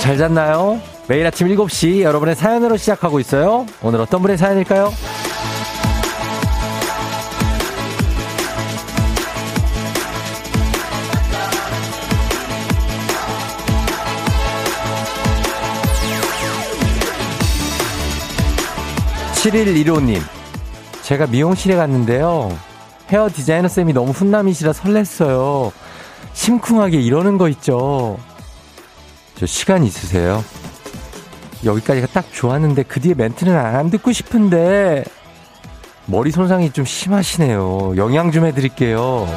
잘 잤나요? 매일 아침 7시 여러분의 사연으로 시작하고 있어요. 오늘 어떤 분의 사연일까요? 7115님, 제가 미용실에 갔는데요. 헤어 디자이너 쌤이 너무 훈남이시라 설렜어요. 심쿵하게 이러는 거 있죠. 저 시간 있으세요? 여기까지가 딱 좋았는데 그 뒤에 멘트는 안 듣고 싶은데 머리 손상이 좀 심하시네요. 영양 좀 해드릴게요.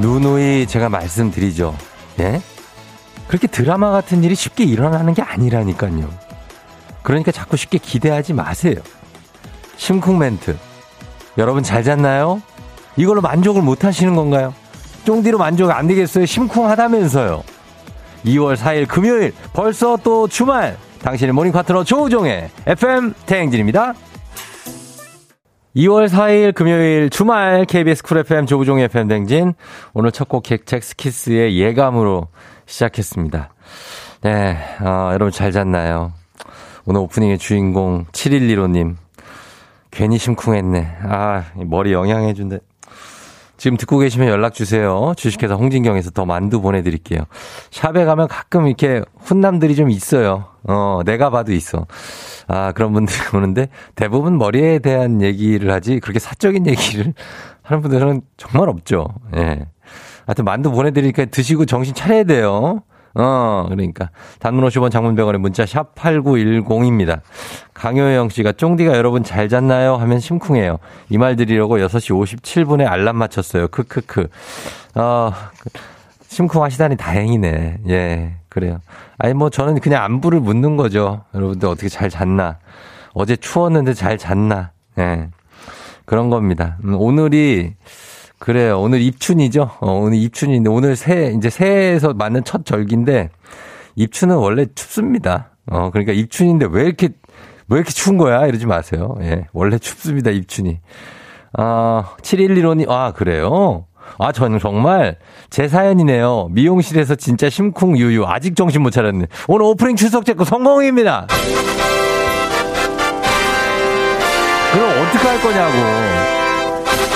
누누이 제가 말씀드리죠. 예? 그렇게 드라마 같은 일이 쉽게 일어나는 게 아니라니까요. 그러니까 자꾸 쉽게 기대하지 마세요. 심쿵 멘트. 여러분 잘 잤나요? 이걸로 만족을 못 하시는 건가요? 쫑디로 만족 안 되겠어요? 심쿵하다면서요. 2월 4일 금요일 벌써 또 주말 당신의 모닝 파트너 조우종의 FM 대행진입니다. 2월 4일 금요일 주말 KBS 쿨 FM 조우종의 FM 댕진 오늘 첫곡 잭스키스의 예감으로 시작했습니다. 네, 어, 여러분 잘 잤나요? 오늘 오프닝의 주인공 7115님 괜히 심쿵했네. 아, 머리 영양해준대. 지금 듣고 계시면 연락 주세요. 주식회사 홍진경에서 더 만두 보내드릴게요. 샵에 가면 가끔 이렇게 훈남들이 좀 있어요. 어, 내가 봐도 있어. 아, 그런 분들이 오는데 대부분 머리에 대한 얘기를 하지 그렇게 사적인 얘기를 하는 분들은 정말 없죠. 예. 하여튼 만두 보내드리니까 드시고 정신 차려야 돼요. 어, 그러니까. 단문 50원 장문병원의 문자 샵 8910입니다. 강효영 씨가 쫑디가 여러분 잘 잤나요? 하면 심쿵해요. 이 말 드리려고 6시 57분에 알람 맞췄어요. 크크크. 어, 심쿵하시다니 다행이네. 예, 그래요. 아니, 뭐 저는 그냥 안부를 묻는 거죠. 여러분들 어떻게 잘 잤나? 어제 추웠는데 잘 잤나? 예. 그런 겁니다. 음, 오늘이 그래요. 오늘 입춘이죠. 어, 오늘 입춘인데 오늘 새 이제 새해에서 맞는 첫 절기인데 입춘은 원래 춥습니다. 어 그러니까 입춘인데 왜 이렇게 왜 이렇게 추운 거야? 이러지 마세요. 예. 원래 춥습니다. 입춘이. 아, 7115님 아, 그래요. 아, 저는 정말 제 사연이네요. 미용실에서 진짜 심쿵 유유. 아직 정신 못 차렸네. 오늘 오프닝 출석 체크 성공입니다. 그럼 어떻게 할 거냐고.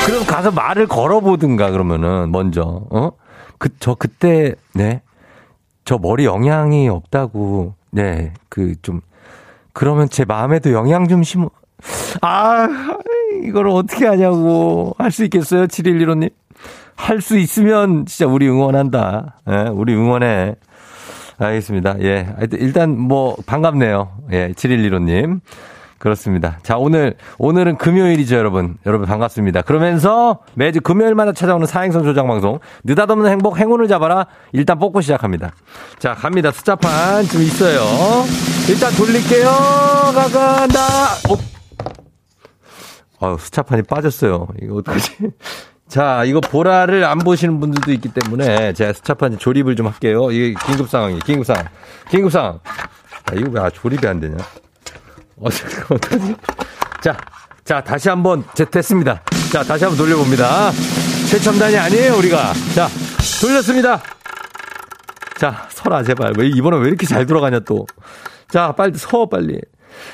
그럼 가서 말을 걸어보든가 그러면은 먼저 어? 그 저 그때 네. 저 머리 영향이 없다고. 네. 그 좀 그러면 제 마음에도 영향 좀 심어 아, 이걸 어떻게 하냐고. 할 수 있겠어요? 7115님? 할 수 있으면 진짜 우리 응원한다. 예, 우리 응원해. 알겠습니다. 예. 일단 뭐 반갑네요. 예, 7115님. 그렇습니다. 자, 오늘, 오늘은 금요일이죠, 여러분. 여러분 반갑습니다. 그러면서 매주 금요일마다 찾아오는 사행성 조장 방송, 느닷없는 행복, 행운을 잡아라. 일단 뽑고 시작합니다. 자, 갑니다. 숫자판 좀 있어요. 일단 돌릴게요. 가간다. 어? 아유, 숫자판이 빠졌어요. 이거 어떡하지? 자, 이거 보라를 안 보시는 분들도 있기 때문에 제가 숫자판 조립을 좀 할게요. 이게 긴급 상황이에요. 긴급 상황. 긴급 상황. 아, 이거 왜 조립이 안 되냐? 어, 어떡하지? 자, 자, 다시 한번, 됐습니다. 자, 다시 한번 돌려봅니다. 최첨단이 아니에요, 우리가. 자, 돌렸습니다. 자, 서라, 제발. 왜, 이번엔 왜 이렇게 잘 돌아가냐, 또. 자, 빨리 서, 빨리.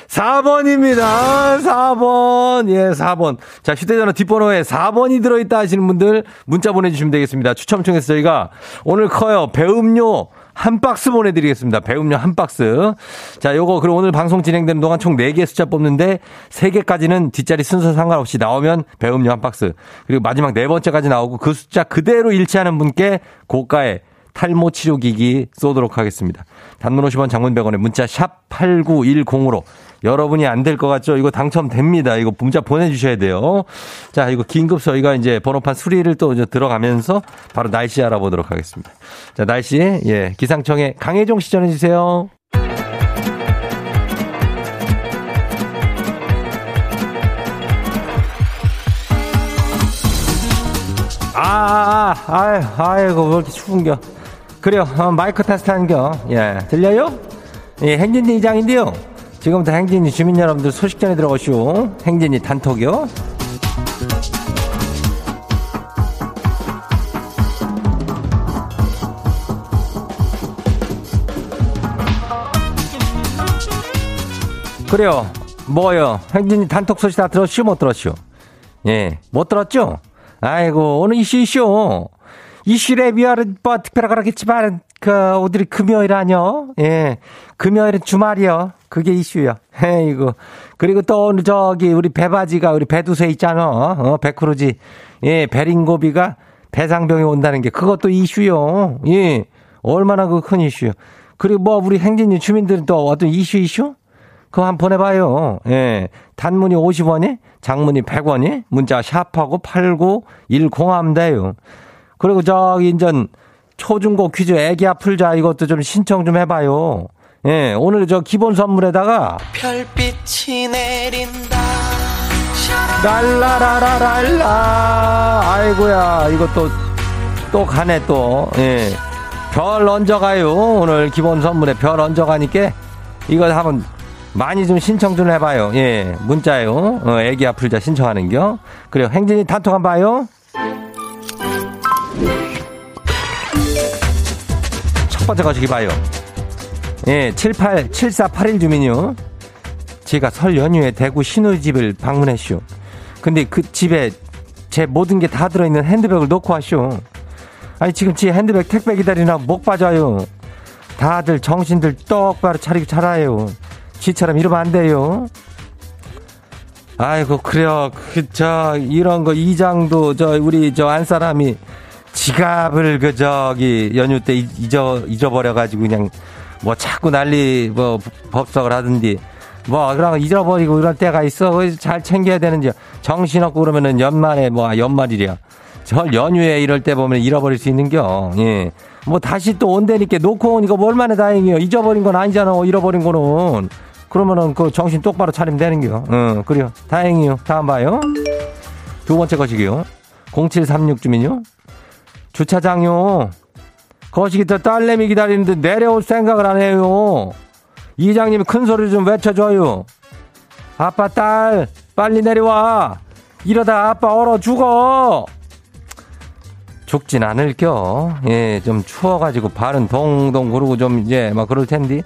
4번입니다. 4번. 예, 4번. 자, 휴대전화 뒷번호에 4번이 들어있다 하시는 분들 문자 보내주시면 되겠습니다. 추첨 통해서 저희가 오늘 커요. 배음료 한 박스 보내드리겠습니다. 배음료 한 박스. 자, 요거, 그럼 오늘 방송 진행되는 동안 총 4개 숫자 뽑는데 3개까지는 뒷자리 순서 상관없이 나오면 배음료 한 박스. 그리고 마지막 네 번째까지 나오고 그 숫자 그대로 일치하는 분께 고가의 탈모 치료기기 쏘도록 하겠습니다. 단문 50원 장문 100원에 문자 샵 8910으로 여러분이 안 될 것 같죠? 이거 당첨됩니다. 이거 문자 보내주셔야 돼요. 자, 이거 긴급 저희가 이제 번호판 수리를 또 이제 들어가면서 바로 날씨 알아보도록 하겠습니다. 자, 날씨, 예, 기상청에 강혜종 시 전해주세요. 아, 아, 아, 아이고, 왜 이렇게 추운겨. 그래요, 어, 마이크 테스트 하는겨. 예, 들려요? 예, 행진이 이장인데요. 지금부터 행진이 주민 여러분들 소식 전해 들어가시오. 행진이 단톡이요. 그래요. 뭐요? 행진이 단톡 소식 다 들었슈? 못 들었슈? 예, 못 들었죠? 아이고, 오늘 이슈 이슈. 이슈랩이야, 뭐, 특별하게 그렇겠지만, 그, 오늘이 금요일 아니요? 예. 금요일은 주말이요. 그게 이슈요. 에이고. 그리고 또 오늘 저기 우리 배바지가 우리 배두세 있잖아. 어, 백크루지. 예, 베링고비가 배상병이 온다는 게 그것도 이슈요. 예. 얼마나 그 큰 이슈요. 그리고 뭐 우리 행진이 주민들은 또 어떤 이슈 이슈? 그거 한번 보내봐요. 예. 단문이 50원이, 장문이 100원이, 문자 샵하고 8910 하면 돼요. 그리고 저기, 인전, 초중고 퀴즈 애기야 풀자 이것도 좀 신청 좀 해봐요. 예, 오늘 저 기본 선물에다가 별빛이 내린다. 랄라라라랄라. 아이고야, 이것도 또 가네 또. 예. 별 얹어가요. 오늘 기본 선물에 별 얹어가니까 이거 한번 많이 좀 신청 좀 해봐요. 예, 문자요. 어, 애기 아플자 신청하는겨. 그래요. 행진이 단톡 한번 봐요. 첫 번째 거시기 봐요. 예, 78, 7481 주민요. 제가 설 연휴에 대구 신우집을 방문했쇼. 근데 그 집에 제 모든 게 다 들어있는 핸드백을 놓고 왔쇼. 아니, 지금 지 핸드백 택배 기다리나 목 빠져요. 다들 정신들 똑바로 차리고 자라요. 지처럼 이러면 안 돼요. 아이고, 그래요. 그, 저, 이런 거, 이장도, 저, 우리, 저, 안 사람이 지갑을, 그, 저기, 연휴 때 잊어, 잊어버려 가지고 그냥 뭐 자꾸 난리, 뭐, 법석을 하든지. 뭐, 그런 거 잊어버리고 이런 때가 있어. 잘 챙겨야 되는지. 정신없고 그러면은 연말에, 뭐, 연말이랴. 절 연휴에 이럴 때 보면 잃어버릴 수 있는겨. 예. 뭐 다시 또 온다니까 놓고 오니까 뭐 얼마나 다행이요. 잊어버린 건 아니잖아. 잃어버린 거는. 그러면은 그 정신 똑바로 차리면 되는겨. 응, 그래요. 다행이요. 다음 봐요. 두 번째 것이기요. 0736 주민요. 주차장요. 거시기 또 딸내미 기다리는데 내려올 생각을 안 해요. 이장님이 큰 소리 좀 외쳐줘요. 아빠 딸 빨리 내려와. 이러다 아빠 얼어 죽어. 죽진 않을겨. 예, 좀 추워가지고 발은 동동 구르고 좀 이제 막 그럴 텐데.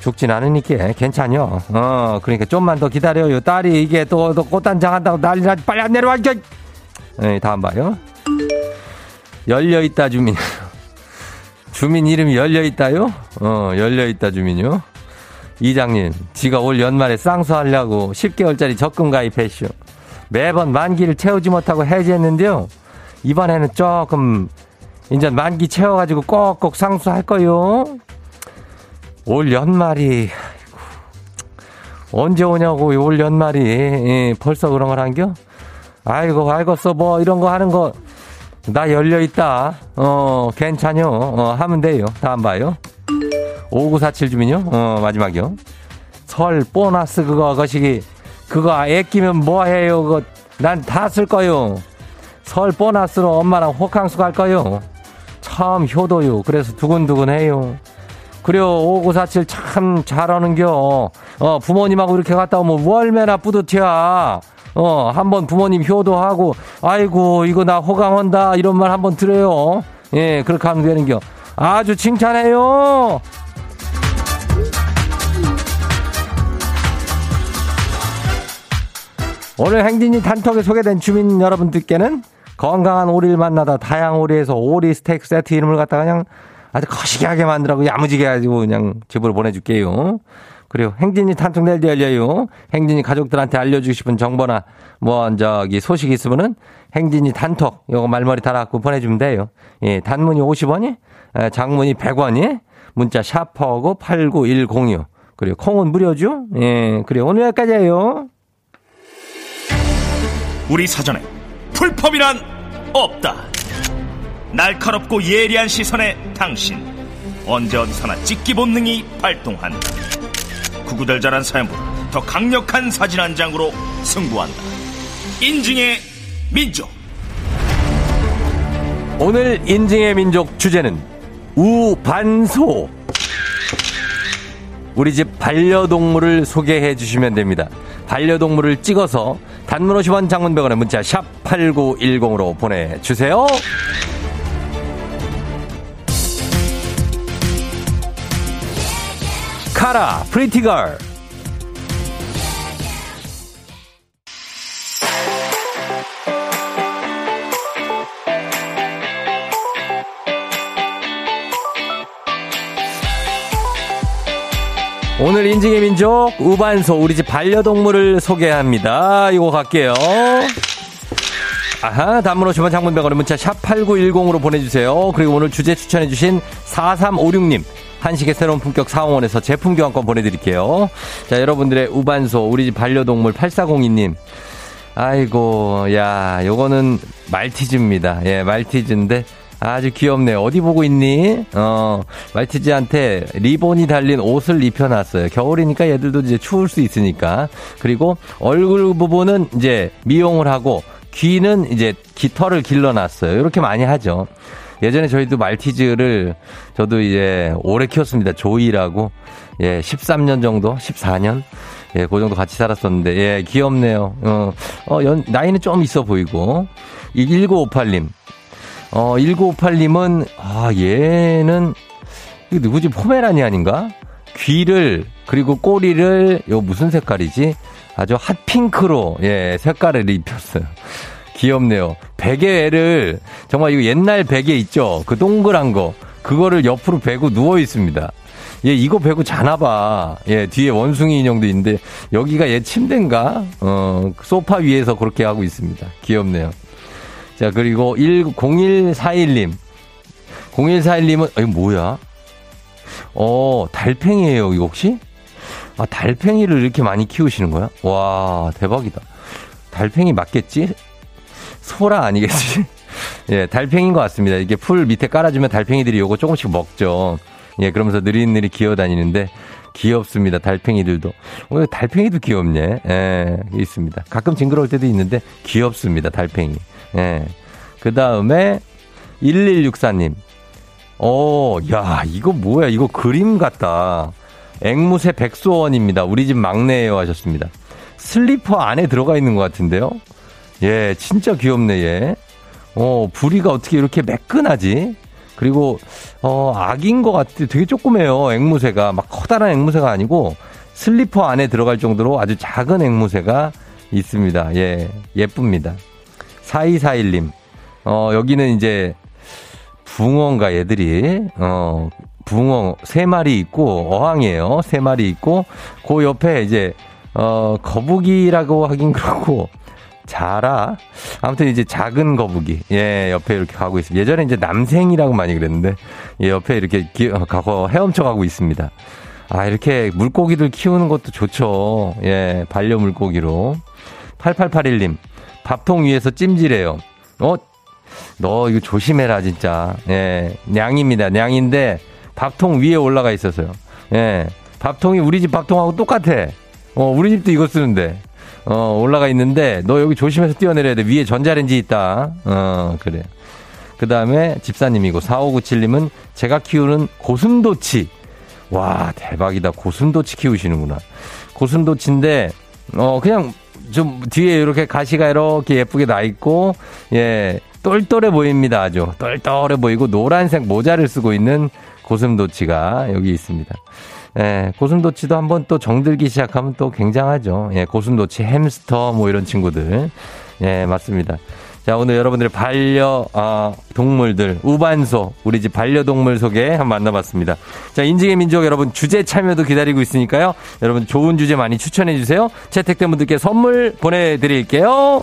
죽진 않으니까 괜찮요. 어, 그러니까 좀만 더 기다려요. 딸이 이게 또, 또 꽃단장 한다고 난리 나지. 빨리 안 내려와. 예, 다음 봐요. 열려있다 주민. 주민 이름이 열려있다요? 어, 열려있다 주민요. 이장님, 지가 올 연말에 쌍수하려고 10개월짜리 적금 가입했쇼. 매번 만기를 채우지 못하고 해지했는데요. 이번에는 조금, 이제 만기 채워가지고 꼭꼭 상수할 거요. 올 연말이 언제 오냐고 올 연말이 예, 벌써 그런 걸 한겨? 아이고 알겠어 뭐 이런 거 하는 거 나 열려 있다. 어 괜찮요. 어 하면 돼요. 다음 봐요. 5947 주민요. 어 마지막이요. 설 보너스 그거 거시기 그거 아끼면 뭐 해요? 그거 난 다 쓸 거요. 설 보너스로 엄마랑 호캉스 갈 거요. 참 효도요. 그래서 두근두근해요. 그래요. 5947 참 잘하는겨. 어, 부모님하고 이렇게 갔다 오면 월매나 뿌듯해야. 어, 한번 부모님 효도하고, 아이고, 이거 나 호강한다. 이런 말 한번 들어요. 예, 그렇게 하면 되는 겨. 아주 칭찬해요. 오늘 행진이 단톡에 소개된 주민 여러분들께는 건강한 오리를 만나다 다양 오리에서 오리 스테이크 세트 이름을 갖다가 그냥 아주 거시기하게 만들라고 야무지게 가지고 그냥 집으로 보내줄게요. 그리고 행진이 단톡 내일도 열려요. 행진이 가족들한테 알려주고 싶은 정보나 뭐 저기 소식 있으면은 행진이 단톡 요거 말머리 달아갖고 보내주면 돼요. 예, 단문이 50원이, 장문이 100원이, 문자 샤퍼고 89106. 그리고 콩은 무료죠. 예, 그리고 오늘 여기까지예요. 우리 사전에 풀펌이란 없다. 날카롭고 예리한 시선에 당신 언제 어디서나 찍기 본능이 발동한다 구구절절한 사연보다 더 강력한 사진 한 장으로 승부한다. 인증의 민족. 오늘 인증의 민족 주제는 우반소. 우리 집 반려동물을 소개해 주시면 됩니다. 반려동물을 찍어서 단문 50원 장문 100원의 문자 샵 8910으로 보내주세요 카라 Pretty Girl 오늘 인증의 민족 우반소 우리 집 반려동물을 소개합니다. 이거 갈게요. 아하, 단문 50원 장문 100원의 문자 샵 8910으로 보내주세요. 그리고 오늘 주제 추천해주신 4356님. 한식의 새로운 품격 사원에서 제품 교환권 보내드릴게요. 자, 여러분들의 우반소, 우리 집 반려동물 8402님. 아이고, 야, 요거는 말티즈입니다. 예, 말티즈인데 아주 귀엽네요. 어디 보고 있니? 어, 말티즈한테 리본이 달린 옷을 입혀놨어요. 겨울이니까 얘들도 이제 추울 수 있으니까. 그리고 얼굴 부분은 이제 미용을 하고 귀는 이제 깃털을 길러놨어요. 이렇게 많이 하죠. 예전에 저희도 말티즈를 저도 이제 오래 키웠습니다. 조이라고. 예, 13년 정도? 14년? 예, 그 정도 같이 살았었는데, 예, 귀엽네요. 어, 어, 연, 나이는 좀 있어 보이고. 1958님. 어, 1958님은, 아, 얘는, 이거 누구지? 포메라니안인가? 귀를, 그리고 꼬리를, 요 무슨 색깔이지? 아주 핫핑크로, 예, 색깔을 입혔어요. 귀엽네요. 베개를, 정말 이거 옛날 베개 있죠? 그 동그란 거. 그거를 옆으로 베고 누워 있습니다. 얘 이거 베고 자나봐. 예, 뒤에 원숭이 인형도 있는데, 여기가 얘 침대인가? 어, 소파 위에서 그렇게 하고 있습니다. 귀엽네요. 자, 그리고 0141님. 0141님은, 이거 뭐야? 어, 달팽이에요, 이거 혹시? 아, 달팽이를 이렇게 많이 키우시는 거야? 와, 대박이다. 달팽이 맞겠지? 소라 아니겠지? 예, 달팽이인 것 같습니다. 이게 풀 밑에 깔아주면 달팽이들이 요거 조금씩 먹죠. 예, 그러면서 느릿느릿 기어다니는데 귀엽습니다. 달팽이들도. 오늘 달팽이도 귀엽네. 예, 있습니다. 가끔 징그러울 때도 있는데 귀엽습니다. 달팽이. 예. 그 다음에 1164님. 어, 야, 이거 뭐야? 이거 그림 같다. 앵무새 백소원입니다. 우리 집 막내예요 하셨습니다. 슬리퍼 안에 들어가 있는 것 같은데요? 예, 진짜 귀엽네, 얘. 어, 부리가 어떻게 이렇게 매끈하지? 그리고, 어, 아긴 것 같아. 되게 조그매요, 앵무새가. 막 커다란 앵무새가 아니고, 슬리퍼 안에 들어갈 정도로 아주 작은 앵무새가 있습니다. 예, 예쁩니다. 4241님. 어, 여기는 이제, 붕어인가, 얘들이. 어, 붕어 세 마리 있고, 어항이에요. 세 마리 있고, 그 옆에 이제, 어, 거북이라고 하긴 그렇고, 자라. 아무튼 이제 작은 거북이. 예, 옆에 이렇게 가고 있습니다. 예전에 이제 남생이라고 많이 그랬는데, 예, 옆에 이렇게 기, 가고 헤엄쳐 가고 있습니다. 아, 이렇게 물고기들 키우는 것도 좋죠. 예, 반려 물고기로. 8881님, 밥통 위에서 찜질해요. 어? 너 이거 조심해라, 진짜. 예, 냥입니다. 냥인데, 밥통 위에 올라가 있어서요. 예, 밥통이 우리 집 밥통하고 똑같아. 어, 우리 집도 이거 쓰는데. 어, 올라가 있는데, 너 여기 조심해서 뛰어내려야 돼. 위에 전자레인지 있다. 어, 그래. 그 다음에 집사님이고, 4597님은 제가 키우는 고슴도치. 와, 대박이다. 고슴도치 키우시는구나. 고슴도치인데, 어, 그냥 좀 뒤에 이렇게 가시가 이렇게 예쁘게 나 있고, 예, 똘똘해 보입니다. 아주. 똘똘해 보이고, 노란색 모자를 쓰고 있는 고슴도치가 여기 있습니다. 예, 고슴도치도 한번 또 정들기 시작하면 또 굉장하죠. 예, 고슴도치, 햄스터, 뭐 이런 친구들. 예, 맞습니다. 자, 오늘 여러분들의 반려, 어, 동물들, 우반소, 우리 집 반려동물 소개 한번 만나봤습니다. 자, 인증의 민족 여러분 주제 참여도 기다리고 있으니까요. 여러분 좋은 주제 많이 추천해 주세요. 채택된 분들께 선물 보내드릴게요.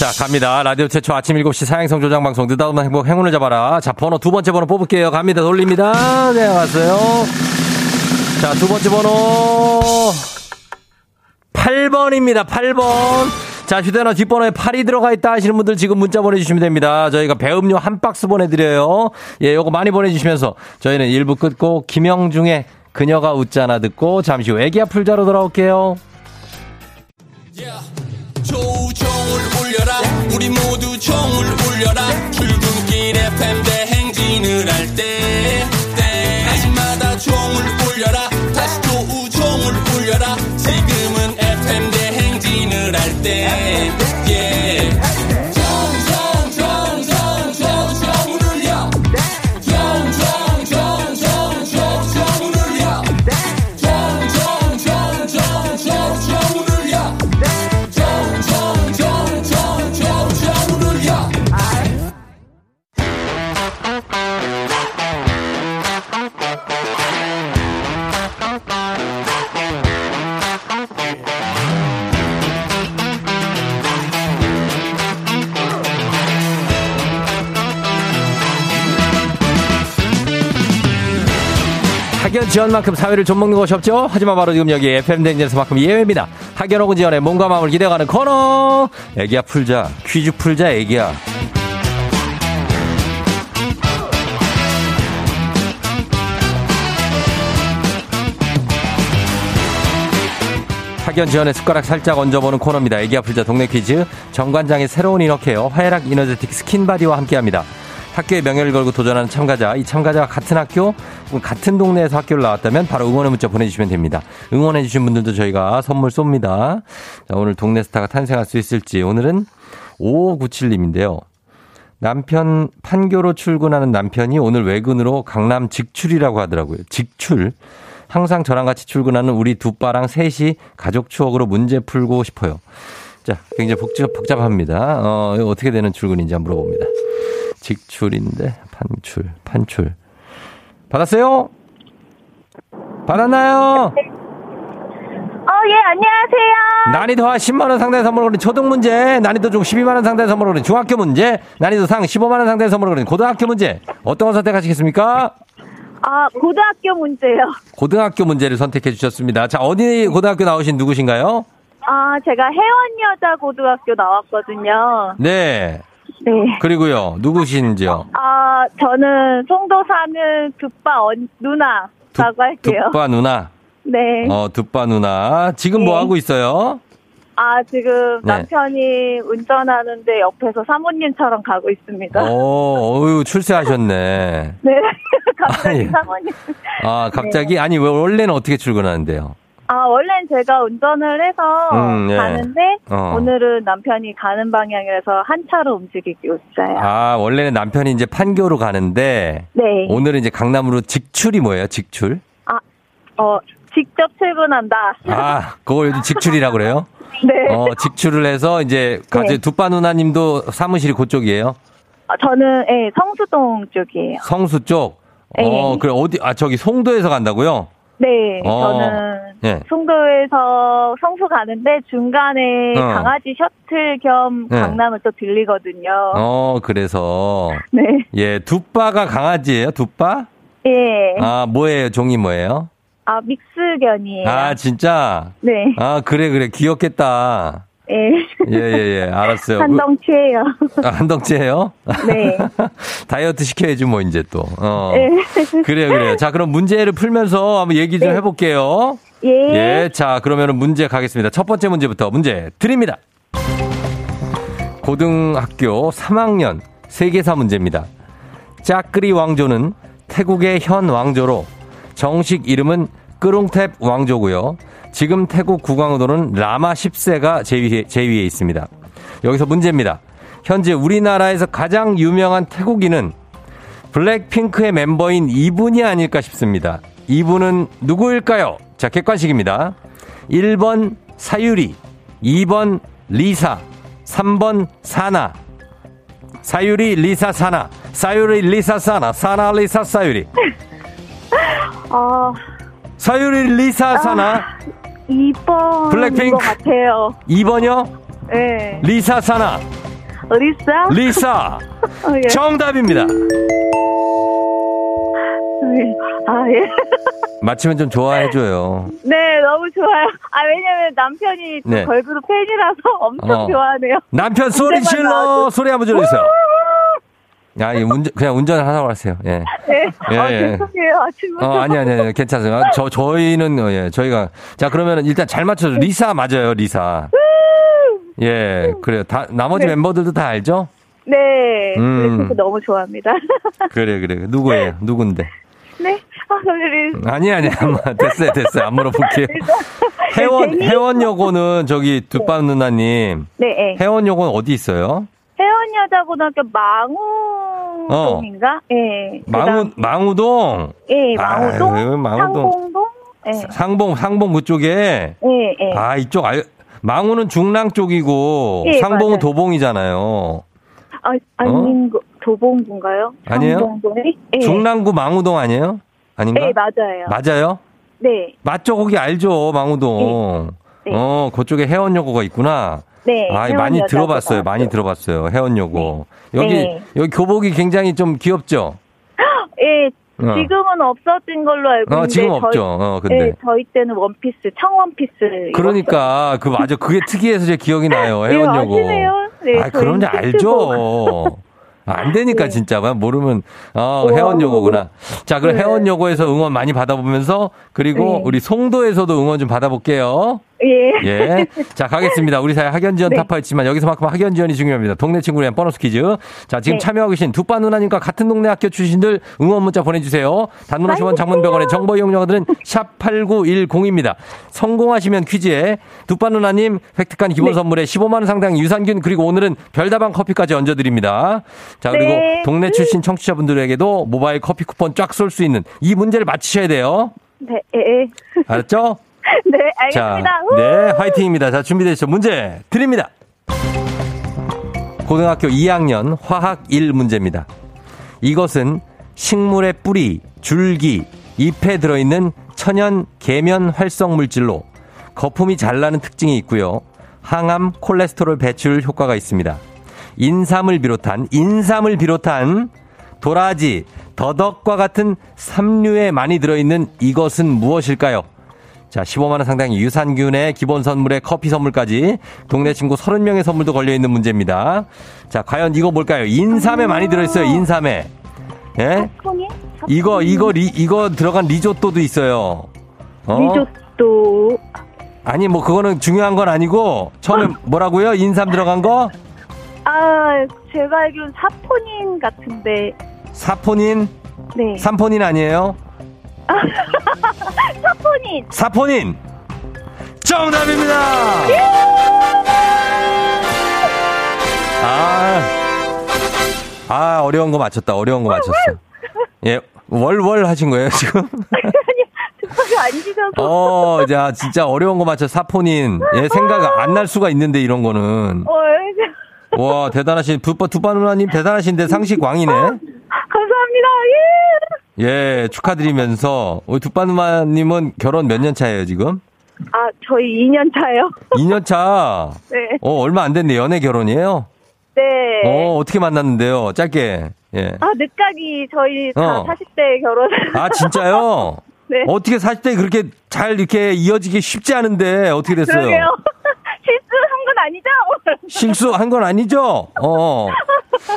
자, 갑니다. 라디오 최초 아침 7시 사행성 조장 방송 느닷없는 행복 행운을 잡아라. 자, 번호 두 번째 번호 뽑을게요. 갑니다. 돌립니다. 네, 왔어요. 자, 두 번째 번호 8번입니다. 8번. 자, 휴대전화 뒷번호에 8이 들어가 있다 하시는 분들 지금 문자 보내주시면 됩니다. 저희가 배음료 한 박스 보내드려요. 예, 요거 많이 보내주시면서 저희는 1부 끝고 김영중의 그녀가 웃잖아 듣고 잠시 후 애기야 풀자로 돌아올게요. 울려라 우리 모두 종을 울려라. 출근길 FM 대행진을 할때 때마다 종을 울려라 지연만큼 사회를 좀 먹는 것이 없죠? 하지만 바로 지금 여기 FM 댕진에서만큼 예외입니다. 학연 지연의 몸과 마음을 기대가는 코너! 애기야 풀자. 퀴즈 풀자 애기야. 학연 지연의 숟가락 살짝 얹어보는 코너입니다. 애기야 풀자 동네 퀴즈. 정관장의 새로운 이너케어 화애락 이너제틱 스킨바디와 함께합니다. 학교의 명예를 걸고 도전하는 참가자, 이 참가자가 같은 학교, 같은 동네에서 학교를 나왔다면 바로 응원의 문자 보내주시면 됩니다. 응원해주신 분들도 저희가 선물 쏩니다. 자, 오늘 동네 스타가 탄생할 수 있을지. 오늘은 5597님인데요. 남편 판교로 출근하는 남편이 오늘 외근으로 강남 직출이라고 하더라고요. 직출. 항상 저랑 같이 출근하는 우리 두 빠랑 셋이 가족 추억으로 문제 풀고 싶어요. 자, 굉장히 복잡, 복잡합니다. 어, 어떻게 되는 출근인지 한번 물어봅니다. 직출인데, 판출, 판출. 받았어요? 받았나요? 어, 예, 안녕하세요. 난이도 하 10만원 상당의 선물을 거린 초등 문제, 난이도 중 12만원 상당의 선물을 거린 중학교 문제, 난이도 상 15만원 상당의 선물을 거린 고등학교 문제. 어떤 걸 선택하시겠습니까? 아, 고등학교 문제요. 고등학교 문제를 선택해 주셨습니다. 자, 어디 고등학교 나오신 누구신가요? 아, 제가 혜원여자 고등학교 나왔거든요. 네. 네. 그리고요, 누구신지요? 아, 저는 송도 사는 두빠 언, 누나 라고 할게요. 득바 누나. 네. 어, 득바 누나. 지금 뭐 네. 하고 있어요? 아, 지금 네. 남편이 운전하는데 옆에서 사모님처럼 가고 있습니다. 어, 어유 출세하셨네. 네. 갑자기 아니. 사모님. 아, 갑자기? 아니, 왜 원래는 어떻게 출근하는데요? 아, 원래는 제가 운전을 해서 음, 예. 가는데 어. 오늘은 남편이 가는 방향이라서 한 차로 움직이고 있어요. 아, 원래는 남편이 이제 판교로 가는데, 네. 오늘은 이제 강남으로 직출이 뭐예요, 직출? 어, 직접 출근한다. 아, 그걸 요즘 직출이라고 그래요? 네. 어, 직출을 해서 이제, 가지 네. 두빠 누나님도 사무실이 그쪽이에요? 어, 저는 예, 성수동 쪽이에요. 성수 쪽? 어, 네. 그래, 어디, 아, 저기 송도에서 간다고요? 네, 어. 저는 예. 송도에서 성수 가는데 중간에 어. 강아지 셔틀 겸 네. 강남을 또 들리거든요. 어, 그래서, 네, 예, 두빠가 강아지예요, 두빠? 예, 아, 아, 뭐예요, 종이 뭐예요? 믹스견이에요. 아, 진짜? 네, 아, 그래, 그래, 귀엽겠다. 예. 예, 예, 예. 알았어요. 한 덩치예요. 아, 한 덩치예요? 네. 다이어트 시켜야지 뭐 이제 또. 어. 네. 그래요, 그래요. 자, 그럼 문제를 풀면서 한번 얘기 좀 네. 해볼게요. 예. 예, 자, 그러면은 문제 가겠습니다. 첫 번째 문제부터 문제 드립니다. 고등학교 3학년 세계사 문제입니다. 짜끄리 왕조는 태국의 현 왕조로 정식 이름은 끄롱탭 왕조고요. 지금 태국 국왕으로는 라마 10세가 제위에, 제위에 있습니다. 여기서 문제입니다. 현재 우리나라에서 가장 유명한 태국인은 블랙핑크의 멤버인 이분이 아닐까 싶습니다. 이분은 누구일까요? 자, 객관식입니다. 1번 사유리, 2번 리사, 3번 사나. 사유리, 리사, 사나. 사유리, 리사, 사나. 사나, 리사, 사유리. 어, 사유리, 리사, 사나. 2번. 블랙핑크. 것 같아요. 2번이요? 예. 리사, 사나. 리사? 리사. 어, 예. 정답입니다. 아, 예. 맞히면 좀 좋아해줘요. 네, 너무 좋아요. 아, 왜냐면 남편이 네. 걸그룹 팬이라서 엄청 어. 좋아하네요. 남편 소리 질러! 소리 한번 질러주세요. 야, 이 운전, 그냥 운전을 하라고 하세요. 예. 네. 예, 아, 예. 죄송해요. 아침부터. 어, 아니, 아니, 아니, 괜찮아요. 아, 저, 저희는, 어, 예, 저희가. 자, 그러면은 일단 잘 맞춰줘. 리사 맞아요, 리사. 예, 그래요. 다, 나머지 네. 멤버들도 다 알죠? 네. 음. 그래서 너무 좋아합니다. 그래, 그래. 누구예요? 누군데? 네. 아, 아니, 아니, 아마 됐어요, 됐어요. 안 물어볼게요. 회원, 회원여고는 저기 두밤 누나님. 네, 네. 회원여고는 어디 있어요? 해원여자고등학교 어. 망우동인가? 예. 망우, 망우동? 예, 망우동, 아유, 망우동. 상공동. 예, 상봉, 상봉 그쪽에. 예, 예. 아, 이쪽, 알, 망우는 중랑 쪽이고, 예, 상봉은 맞아요. 도봉이잖아요. 아, 아닌 거 도봉군가요? 어? 아니에요? 예. 중랑구 망우동 아니에요? 아닌가? 네, 맞아요. 맞아요? 네, 맞죠? 거기 알죠, 망우동. 네. 어, 그쪽에 해원여고가 있구나. 네. 아, 많이. 들어봤어요. 많이 들어봤어요. 해원여고. 여기, 네. 여기 교복이 굉장히 좀 귀엽죠? 예, 어. 지금은 없어진 걸로 알고 어, 있는데 지금 저희, 없죠. 어, 근데. 예, 저희 때는 원피스, 청원피스. 그러니까, 그, 맞아. 그게 특이해서 제 기억이 나요. 예, 해원여고. 아시네요. 네, 아, 그럼 저희 알죠. 안 되니까 네. 진짜 모르면 어 우와. 해원여고구나. 자 그럼 네. 해원여고에서 응원 많이 받아보면서 그리고 네. 우리 송도에서도 응원 좀 받아볼게요. 예. 예. 자 가겠습니다. 우리 사회 학연 지원 네. 타파했지만 여기서만큼 학연 지원이 중요합니다. 동네 친구를 위한 보너스 퀴즈. 자 지금 네. 참여하고 계신 두빠 누나님과 같은 동네 학교 출신들 응원 문자 보내주세요. 단문 50원 장문병원의 정보 이용료들은 샵 8910입니다. 성공하시면 퀴즈에 두빠 누나님 획득한 기본 네. 선물에 15만 원 상당 유산균 그리고 오늘은 별다방 커피까지 얹어드립니다. 자 그리고 네. 동네 출신 청취자분들에게도 모바일 커피 쿠폰 쫙 쏠 수 있는 이 문제를 맞히셔야 돼요. 네, 예, 예. 알았죠? 네, 자, 알겠습니다. 우! 네, 화이팅입니다. 자, 준비되시죠? 문제 드립니다. 고등학교 2학년 화학 1 문제입니다. 이것은 식물의 뿌리, 줄기, 잎에 들어있는 천연 계면 활성 물질로 거품이 잘 나는 특징이 있고요. 항암, 콜레스테롤 배출 효과가 있습니다. 인삼을 비롯한 인삼을 비롯한 도라지, 더덕과 같은 삼류에 많이 들어있는 이것은 무엇일까요? 자, 15만원 상당의 유산균의 기본 선물에 커피 선물까지 동네 친구 30명의 선물도 걸려있는 문제입니다. 자, 과연 이거 뭘까요? 인삼에 많이 들어있어요, 인삼에. 예? 이거, 이거, 리, 이거 들어간 리조또도 있어요. 어? 리조또. 아니, 뭐, 그거는 중요한 건 아니고, 처음에 뭐라고요? 인삼 들어간 거? 아, 제가 알기로는 사포닌 같은데. 사포닌? 네. 삼포닌 아니에요? 사포닌. 사포닌! 정답입니다! 아, 아, 어려운 거 맞췄다. 어려운 거 맞췄어. 예, 월월 하신 거예요, 지금? 지셔서. 어, 자, 진짜 어려운 거 맞춰. 사포닌. 예, 생각 안 날 수가 있는데, 이런 거는. 어, 예. 와, 대단하신, 두빠, 두빠 누나님 대단하신데 상식 왕이네? 예. 예, 축하드리면서. 우리 두빠 누나님은 결혼 몇 년 차예요, 지금? 아, 저희 2년 차요. 2년 차. 네. 어, 얼마 안 됐네. 연애 결혼이에요? 네. 어, 어떻게 만났는데요? 짧게. 예. 아, 늦가기 저희 다 어. 40대 결혼. 아, 진짜요? 네. 어떻게 40대 그렇게 잘 이렇게 이어지기 쉽지 않은데 어떻게 됐어요? 그러게요. 아니죠? 실수한 건 아니죠? 어.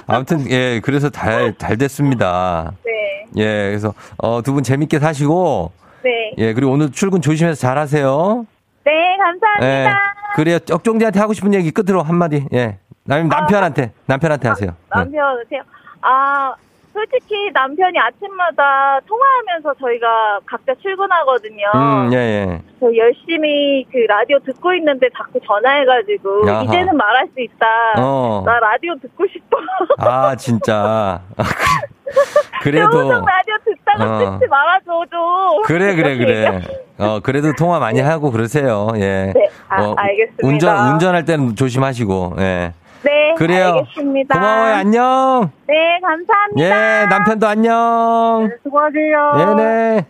아무튼, 예, 그래서 잘, 잘 됐습니다. 네. 예, 그래서, 어, 두 분 재밌게 사시고, 네. 예, 그리고 오늘 출근 조심해서 잘 하세요. 네, 감사합니다. 예. 그래요. 억종지한테 하고 싶은 얘기 끝으로 한마디, 예. 남편한테, 남편한테 하세요. 예. 남편으세요? 아, 솔직히 남편이 아침마다 통화하면서 저희가 각자 출근하거든요. 음, 예, 예. 저 열심히 그 라디오 듣고 있는데 자꾸 전화해가지고 야하. 이제는 말할 수 있다. 어. 나 라디오 듣고 싶어. 아, 진짜. 아, 그- 그래도. 라디오 듣다가 어. 듣지 말아줘 좀. 그래, 그래, 그래. 어, 그래도 통화 많이 하고 그러세요. 예. 네, 아, 알겠습니다. 운전, 운전할 때는 조심하시고, 예. 네, 그래요. 알겠습니다. 고마워요. 안녕. 네, 감사합니다. 예, 남편도 안녕. 네, 수고하세요. 네네.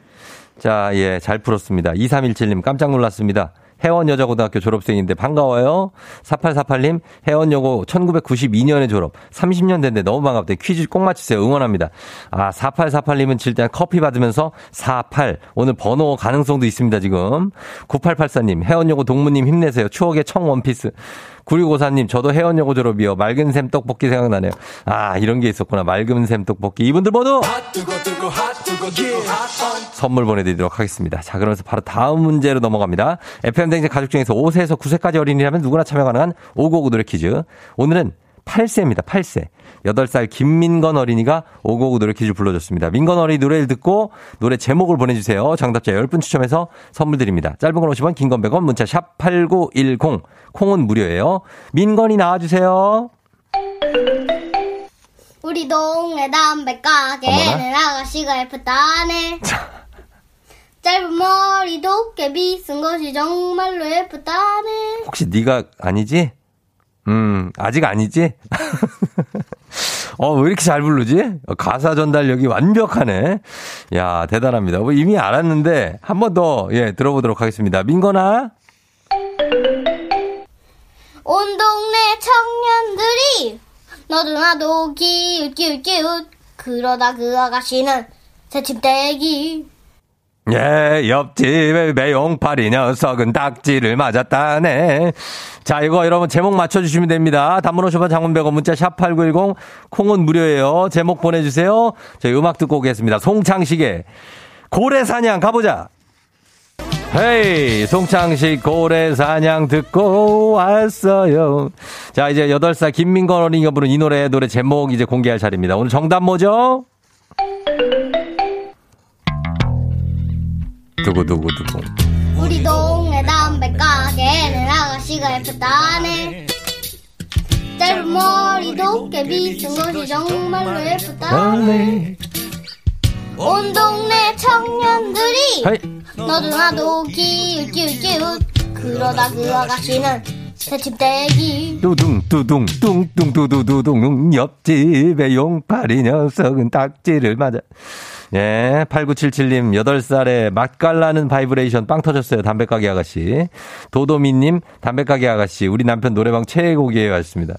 자, 예, 잘 풀었습니다. 2317님 깜짝 놀랐습니다. 해원여자고등학교 졸업생인데 반가워요. 4848님, 해원여고 1992년에 졸업. 30년 됐는데 너무 반갑대. 퀴즈 꼭 맞추세요. 응원합니다. 아, 4848님은 일단 커피 받으면서 48. 오늘 번호 가능성도 있습니다, 지금. 9884님, 해원여고 동무님 힘내세요. 추억의 청 원피스. 9654님, 저도 해원여고 졸업이요. 맑은 샘 떡볶이 생각나네요. 아, 이런 게 있었구나. 맑은 샘 떡볶이. 이분들 모두! 선물 보내드리도록 하겠습니다. 자, 그러면서 바로 다음 문제로 넘어갑니다. FM댕진 가족 중에서 5세에서 9세까지 어린이라면 누구나 참여 가능한 559 노래 퀴즈. 오늘은 8세입니다. 8세. 8살 김민건 어린이가 559 노래 퀴즈 불러줬습니다. 민건 어린이 노래를 듣고 노래 제목을 보내주세요. 정답자 10분 추첨해서 선물 드립니다. 짧은 건 50원, 긴 건 100원, 문자 샵 8910. 콩은 무료예요. 민건이 나와주세요. 우리 동네 담배 가게는 아가씨가 예쁘다네. 짧은 머리 도 깨비 쓴 것이 정말로 예쁘다네. 혹시 네가 아니지? 음, 아직 아니지? 어, 왜 이렇게 잘 부르지? 어, 가사 전달력이 완벽하네. 야, 대단합니다. 뭐 이미 알았는데 한 번 더, 예, 들어보도록 하겠습니다. 민건아? 온 동네 청년들이 너도 나도 기웃 기웃 기웃 그러다 그 아가씨는 새침대기 예, 옆집의 매용파리 녀석은 딱지를 맞았다네. 자, 이거 여러분 제목 맞춰주시면 됩니다. 단문 50원 장문 100원 문자 샵8910 콩은 무료예요. 제목 보내주세요. 저희 음악 듣고 오겠습니다. 송창식의 고래사냥 가보자. 헤이, 송창식 고래사냥 듣고 왔어요. 자, 이제 8살 김민건 어린이가 부른 이 노래, 노래 제목 이제 공개할 차례입니다. 오늘 정답 뭐죠? 두구두구두구. 우리 동네 담배 가게는 아가씨가 예쁘다네 짧은 머리 도깨비 쓴 것이 정말로 예쁘다네 온 동네 청년들이 헤이. 너도 나도 기웃기웃기웃 그러다 그 아가씨는 새침데기 뚜둥 뚜둥 뚱뚱 두두두둥 옆집의 용파리 녀석은 딱지를 맞아. 예, 8977님, 8살에 맛깔나는 바이브레이션 빵 터졌어요. 담배가게 아가씨. 도도미님, 담배가게 아가씨. 우리 남편 노래방 최애곡이에요. 하셨습니다.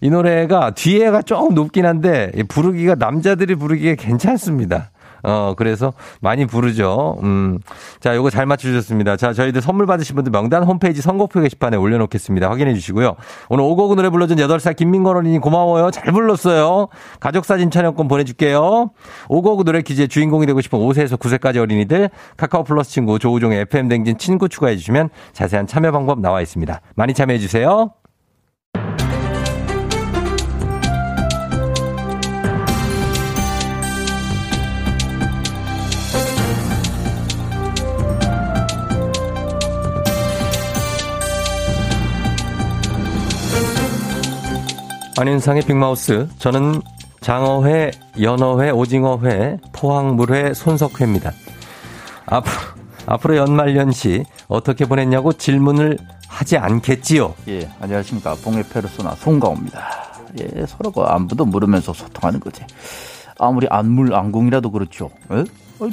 이 노래가 뒤에가 조금 높긴 한데, 부르기가 남자들이 부르기에 괜찮습니다. 어, 그래서 많이 부르죠. 음. 자, 요거 잘 맞춰주셨습니다. 자, 저희들 선물 받으신 분들 명단 홈페이지 선곡표 게시판에 올려놓겠습니다. 확인해 주시고요. 오늘 오곡 노래 불러준 8살 김민건 어린이 고마워요. 잘 불렀어요. 가족사진 촬영권 보내줄게요. 오곡 노래 퀴즈의 주인공이 되고 싶은 5세에서 9세까지 어린이들 카카오 플러스 친구 조우종의 FM 댕진 친구 추가해 주시면 자세한 참여 방법 나와 있습니다. 많이 참여해 주세요. 안윤상의 빅마우스. 저는 장어회, 연어회, 오징어회, 포항물회, 손석회입니다. 앞으로, 앞으로 연말연시 어떻게 보냈냐고 질문을 하지 않겠지요. 예, 안녕하십니까. 봉해 페르소나 송가호입니다. 예, 서로가 안부도 물으면서 소통하는 거지. 아무리 안물 안궁이라도 그렇죠. 예?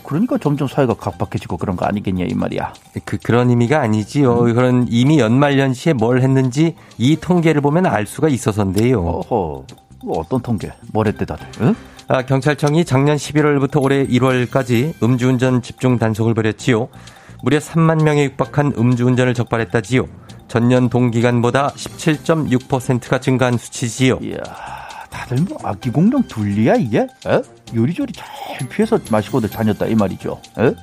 그러니까 점점 사회가 각박해지고 그런 거 아니겠냐 이 말이야. 그, 그런 의미가 아니지요. 그런 이미 연말연시에 뭘 했는지 이 통계를 보면 알 수가 있어서인데요. 어허, 뭐 어떤 통계? 뭘 했대 다들? 예? 아, 경찰청이 작년 11월부터 올해 1월까지 음주운전 집중 단속을 벌였지요. 무려 3만 명에 육박한 음주운전을 적발했다지요. 전년 동기간보다 17.6%가 증가한 수치지요. 이야, 다들 뭐 악기 공룡 둘리야 이게? 에? 요리조리 잘 피해서 마시고들 다녔다 이 말이죠. 에?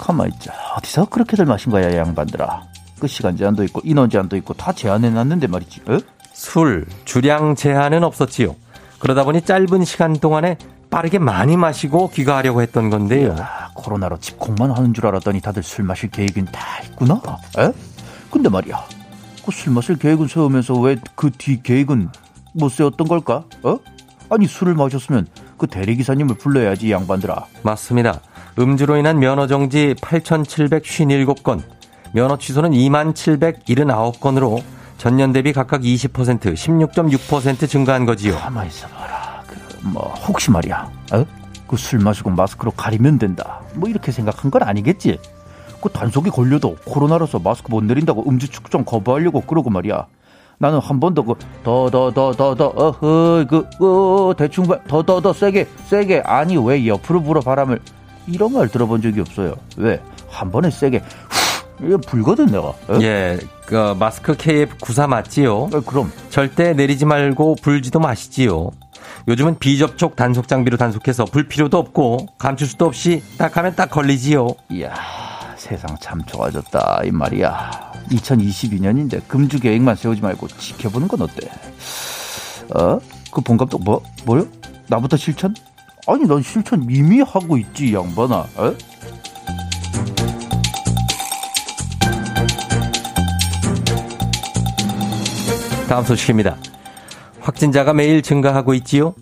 가만 있자. 어디서 그렇게들 마신 거야 이 양반들아. 그 시간 제한도 있고 인원 제한도 있고 다 제한해 놨는데 말이지. 에? 술, 주량 제한은 없었지요. 그러다 보니 짧은 시간 동안에 빠르게 많이 마시고 귀가하려고 했던 건데요. 아, 코로나로 집콕만 하는 줄 알았더니 다들 술 마실 계획은 다 있구나. 에? 근데 말이야. 그 술 마실 계획은 세우면서 왜 그 뒤 계획은 못 세웠던 걸까? 어? 아니 술을 마셨으면 그 대리기사님을 불러야지 이 양반들아. 맞습니다. 음주로 인한 면허 정지 8,757건, 면허 취소는 2779건으로 전년 대비 각각 20%, 16.6% 증가한 거지요. 가만 있어봐라. 그 뭐 혹시 말이야. 어? 그 술 마시고 마스크로 가리면 된다. 뭐 이렇게 생각한 건 아니겠지? 그 단속이 걸려도 코로나라서 마스크 못 내린다고 음주 측정 거부하려고 그러고 말이야. 나는 한 번도 그더 더 더 더 더 어허 그 어, 대충 더 더 더 세게 세게 아니 왜 옆으로 불어 바람을 이런 말 들어본 적이 없어요. 왜? 한 번에 세게 후, 이게 불거든 내가. 어? 예, 그 마스크 KF94 맞지요? 어, 그럼 절대 내리지 말고 불지도 마시지요. 요즘은 비접촉 단속 장비로 단속해서 불 필요도 없고 감출 수도 없이 딱 하면 딱 걸리지요. 이야 세상 참 좋아졌다 이 말이야 2022년인데 금주 계획만 세우지 말고 지켜보는 건 어때 어? 그 본감독 뭐? 뭐요? 나부터 실천? 아니 넌 실천 이미 하고 있지 이 양반아 어? 다음 소식입니다. 확진자가 매일 증가하고 있지요.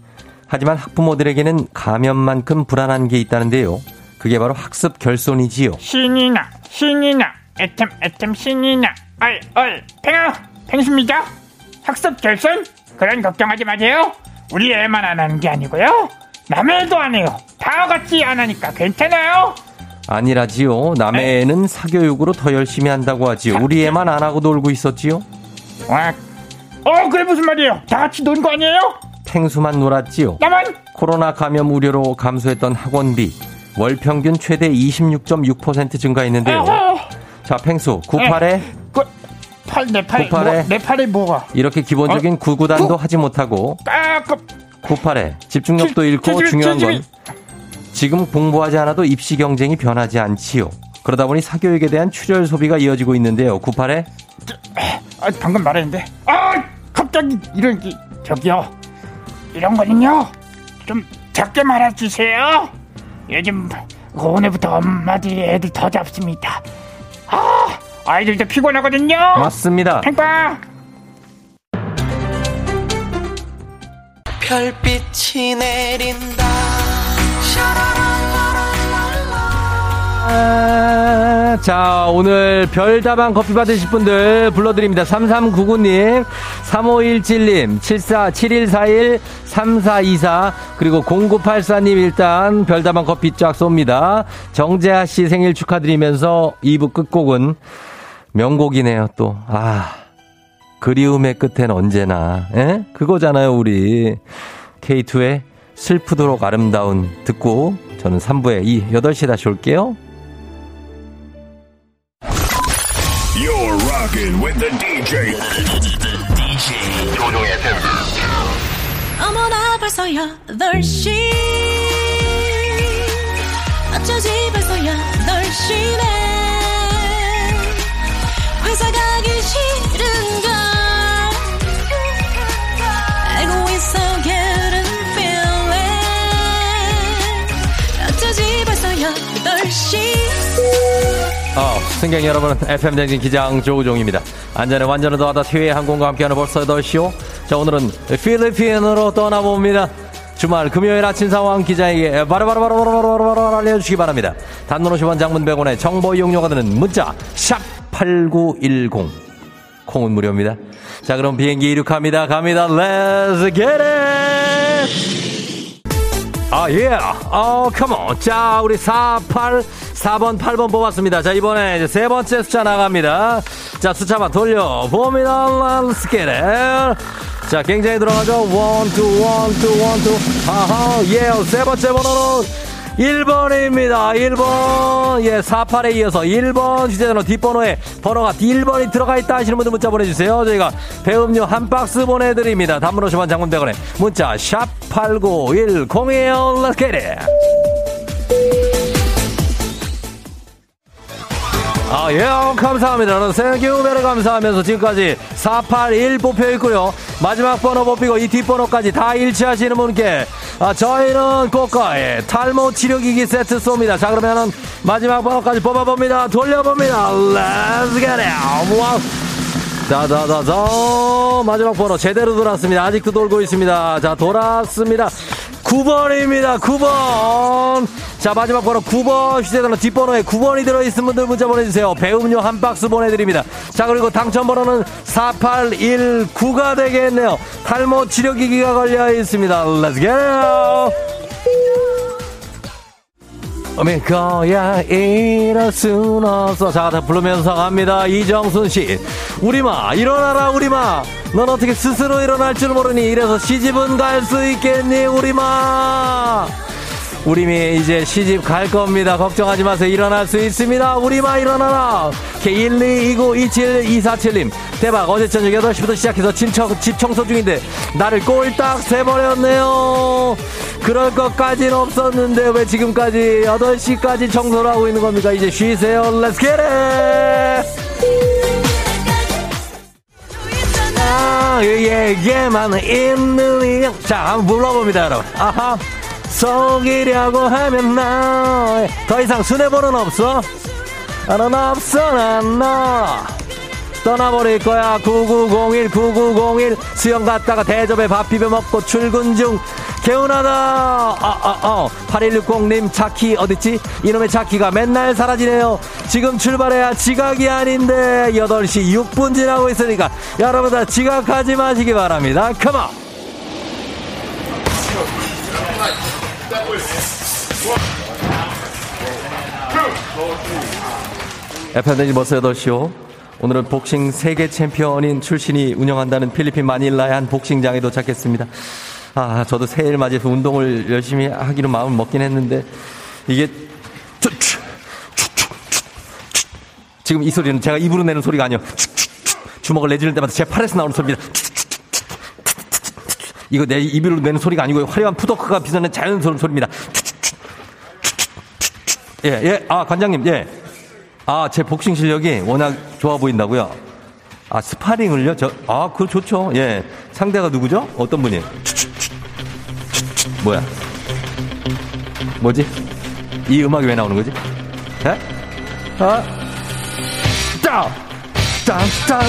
하지만 학부모들에게는 감염만큼 불안한 게 있다는데요. 그게 바로 학습 결손이지요. 신이 나 신이 나 애템 애템 신이 나 얼얼 팽아 팽수입니다 학습 결손 그런 걱정하지 마세요 우리 애만 안 하는 게 아니고요 남의 애도 안 해요 다 같이 안 하니까 괜찮아요 아니라지요. 남의 애는 사교육으로 더 열심히 한다고 하지요. 우리 애만 안 하고 놀고 있었지요. 와. 어 그래 무슨 말이에요 다 같이 논 거 아니에요 팽수만 놀았지요. 나만 코로나 감염 우려로 감소했던 학원비 월 평균 최대 26.6% 증가했는데요. 어, 자, 팽수 98에 그팔내 팔에 구팔에. 뭐, 내 팔에 뭐가 이렇게 기본적인 구구단도 구- 하지 못하고 까그 98에 집중력도 칠- 잃고 칠십일, 중요한 건 칠십일. 지금 공부하지 않아도 입시 경쟁이 변하지 않지요. 그러다 보니 사교육에 대한 출혈 소비가 이어지고 있는데요. 98에 아, 방금 말했는데 아 갑자기 이런 게 저기요 이런 거는요 좀 작게 말아주세요 요즘 오늘부터 엄마들이 애들 더 잡습니다. 아 아이들도 피곤하거든요. 맞습니다. 팽빵 별빛이 내린다 아, 자, 오늘 별다방 커피 받으실 분들 불러드립니다. 3399님, 3517님, 74, 7141, 3424, 그리고 0984님 일단 별다방 커피 쫙 쏩니다. 정재하 씨 생일 축하드리면서 2부 끝곡은 명곡이네요, 또. 아, 그리움의 끝엔 언제나, 에? 그거잖아요, 우리. K2의 슬프도록 아름다운 듣고 저는 3부에 이 8시에 다시 올게요. Rocking with the DJ. DJ 조종의 FM. 어머나 벌써 8시 어쩌지 벌써 8시네 회사 가기 싫은걸 알고 있어 getting feeling 어쩌지 벌써 8시 어, 승객 여러분, FM 댕진 기장 조우종입니다. 안전에 완전을 더하다 티웨이 항공과 함께하는 벌써 8시요. 자, 오늘은 필리핀으로 떠나봅니다. 주말 금요일 아침 상황 기자에게 바로바로바로바로바로바로 알려주시기 바랍니다. 단문 50원 장문 100원에 정보 이용료가 드는 문자 샵 8910 콩은 무료입니다. 자, 그럼 비행기 이륙합니다. 갑니다. Let's get it! 아, 예. 어, 컴온. 자, 우리 48, 4번, 8번 뽑았습니다. 자, 이번에 이제 세 번째 숫자 나갑니다. 자, 숫자만 돌려봅니다. Let's get it. 자, 굉장히 들어가죠. 1, 2, 1, 2, 1, 2. 하하, 예. 세 번째 번호는 1번입니다. 1번. 예, 48에 이어서 1번 휴대전화 뒷번호에 번호가 1번이 들어가 있다 하시는 분들 문자 보내주세요. 저희가 배음료 한 박스 보내드립니다. 단문 50원 장문 100원에 문자 샵 8910이에요. Let's get it. 아, 예, 감사합니다. 베리 감사하면서 지금까지 481 뽑혀 있고요. 마지막 번호 뽑히고 이 뒷번호까지 다 일치하시는 분께 아, 저희는 고가의 탈모 치료기기 세트 쏩니다. 자, 그러면은 마지막 번호까지 뽑아봅니다. 돌려봅니다. Let's get it. 자자자자 마지막 번호 제대로 돌았습니다. 아직도 돌고 있습니다. 자 돌았습니다. 9번입니다. 9번. 자 마지막 번호 9번 휴대전화 뒷번호에 9번이 들어있는 분들 문자 보내주세요. 배음료 한 박스 보내드립니다. 자 그리고 당첨 번호는 4819가 되겠네요. 탈모 치료기기가 걸려 있습니다. Let's get. 어미 거야 이럴 순 없어. 자 다 부르면서 갑니다. 이정순 씨. 우리마 일어나라 우리마. 넌 어떻게 스스로 일어날 줄 모르니 이래서 시집은 갈 수 있겠니 우리마 우리미 이제 시집 갈 겁니다. 걱정하지 마세요. 일어날 수 있습니다. 우리마 일어나라. K122927247님. 대박. 어제 저녁 8시부터 시작해서 친척, 집 청소 중인데 나를 꼴딱 새버렸네요. 그럴 것까진 없었는데 왜 지금까지 8시까지 청소를 하고 있는 겁니까? 이제 쉬세요. Let's get it! 아, 얘기에만 있는 이자 한번 불러봅니다 여러분. 아하 속이려고 하면 나 더 이상 순회번호는 없어. 넌 없어 난너 떠나버릴 거야. 9901 9901 수영 갔다가 대접에 밥 비벼 먹고 출근 중. 개운하다. 아아어 8160님 차키 어딨지? 이놈의 차키가 맨날 사라지네요. 지금 출발해야 지각이 아닌데. 8시 6분 지나고 있으니까 여러분들 지각하지 마시기 바랍니다. 컴온 에펜데지 버스 8시요. 오늘은 복싱 세계 챔피언인 출신이 운영한다는 필리핀 마닐라의 한 복싱장에 도착했습니다. 아, 저도 새해를 맞이해서 운동을 열심히 하기로 마음을 먹긴 했는데, 이게. 지금 이 소리는 제가 입으로 내는 소리가 아니요. 주먹을 내지를 때마다 제 팔에서 나오는 소리입니다. 이거 내 입으로 내는 소리가 아니고요. 화려한 푸더크가 빗어낸 자연스러운 소리입니다. 예, 예, 아, 관장님, 예. 아, 제 복싱 실력이 워낙 좋아 보인다고요? 아, 스파링을요? 저, 아, 그거 좋죠. 예. 상대가 누구죠? 어떤 분이? 뭐야? 뭐지? 이 음악이 왜 나오는 거지? 예? 아? 따! 따! 따!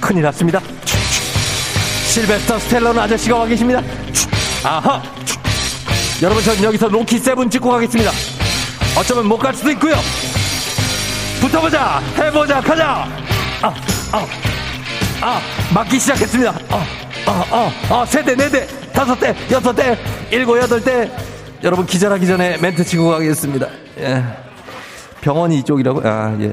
큰일 났습니다. 실베스터 스텔런 아저씨가 와 계십니다. 아하! 여러분, 전 여기서 lucky seven 찍고 가겠습니다. 어쩌면 못 갈 수도 있고요. 붙어보자, 해보자, 가자. 아, 아, 아, 맞기 시작했습니다. 아, 아, 아, 아, 세 대, 네 대, 다섯 대, 여섯 대, 일곱, 여덟 대. 여러분 기절하기 전에 멘트 치고 가겠습니다. 예. 병원이 이쪽이라고? 아, 예.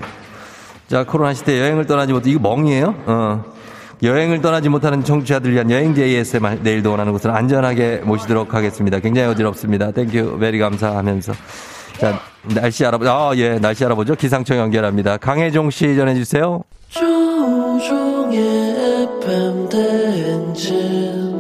자, 코로나 시대 여행을 떠나지 못, 이거 멍이에요? 어. 여행을 떠나지 못하는 청취자들 위한 여행지 ASMR 내일도 원하는 곳을 안전하게 모시도록 하겠습니다. 굉장히 어지럽습니다. thank you, very 감사하면서. 자, 날씨 알아보, 아, 예, 날씨 알아보죠. 기상청 연결합니다. 강혜종 씨 전해주세요. 조우종의 FM 대행진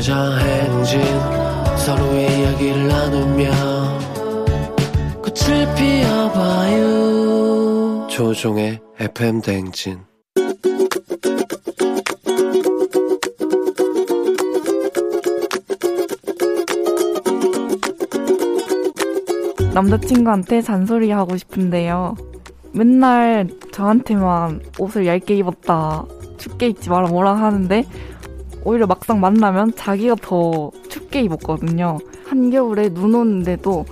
꿈꾸며자 행진 서로의 이야기를 나누며 꽃을 피워봐요 조종의 FM 대행진 남자친구한테 잔소리 하고 싶은데요. 맨날 저한테만 옷을 얇게 입었다, 춥게 입지 마라 뭐라 하는데 오히려 막상 만나면 자기가 더 춥게 입었거든요. 한겨울에 눈 오는데도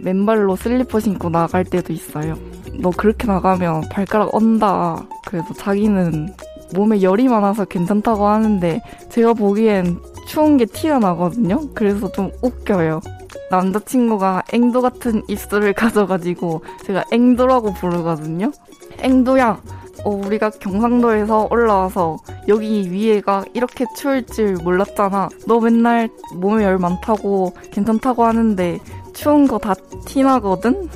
맨발로 슬리퍼 신고 나갈 때도 있어요. 너 그렇게 나가면 발가락 언다. 그래서 자기는 몸에 열이 많아서 괜찮다고 하는데 제가 보기엔 추운 게 티가 나거든요. 그래서 좀 웃겨요. 남자친구가 앵도 같은 입술을 가져가지고 제가 앵도라고 부르거든요. 앵도야, 어, 우리가 경상도에서 올라와서 여기 위에가 이렇게 추울 줄 몰랐잖아. 너 맨날 몸에 열 많다고 괜찮다고 하는데 추운 거 다 티나거든?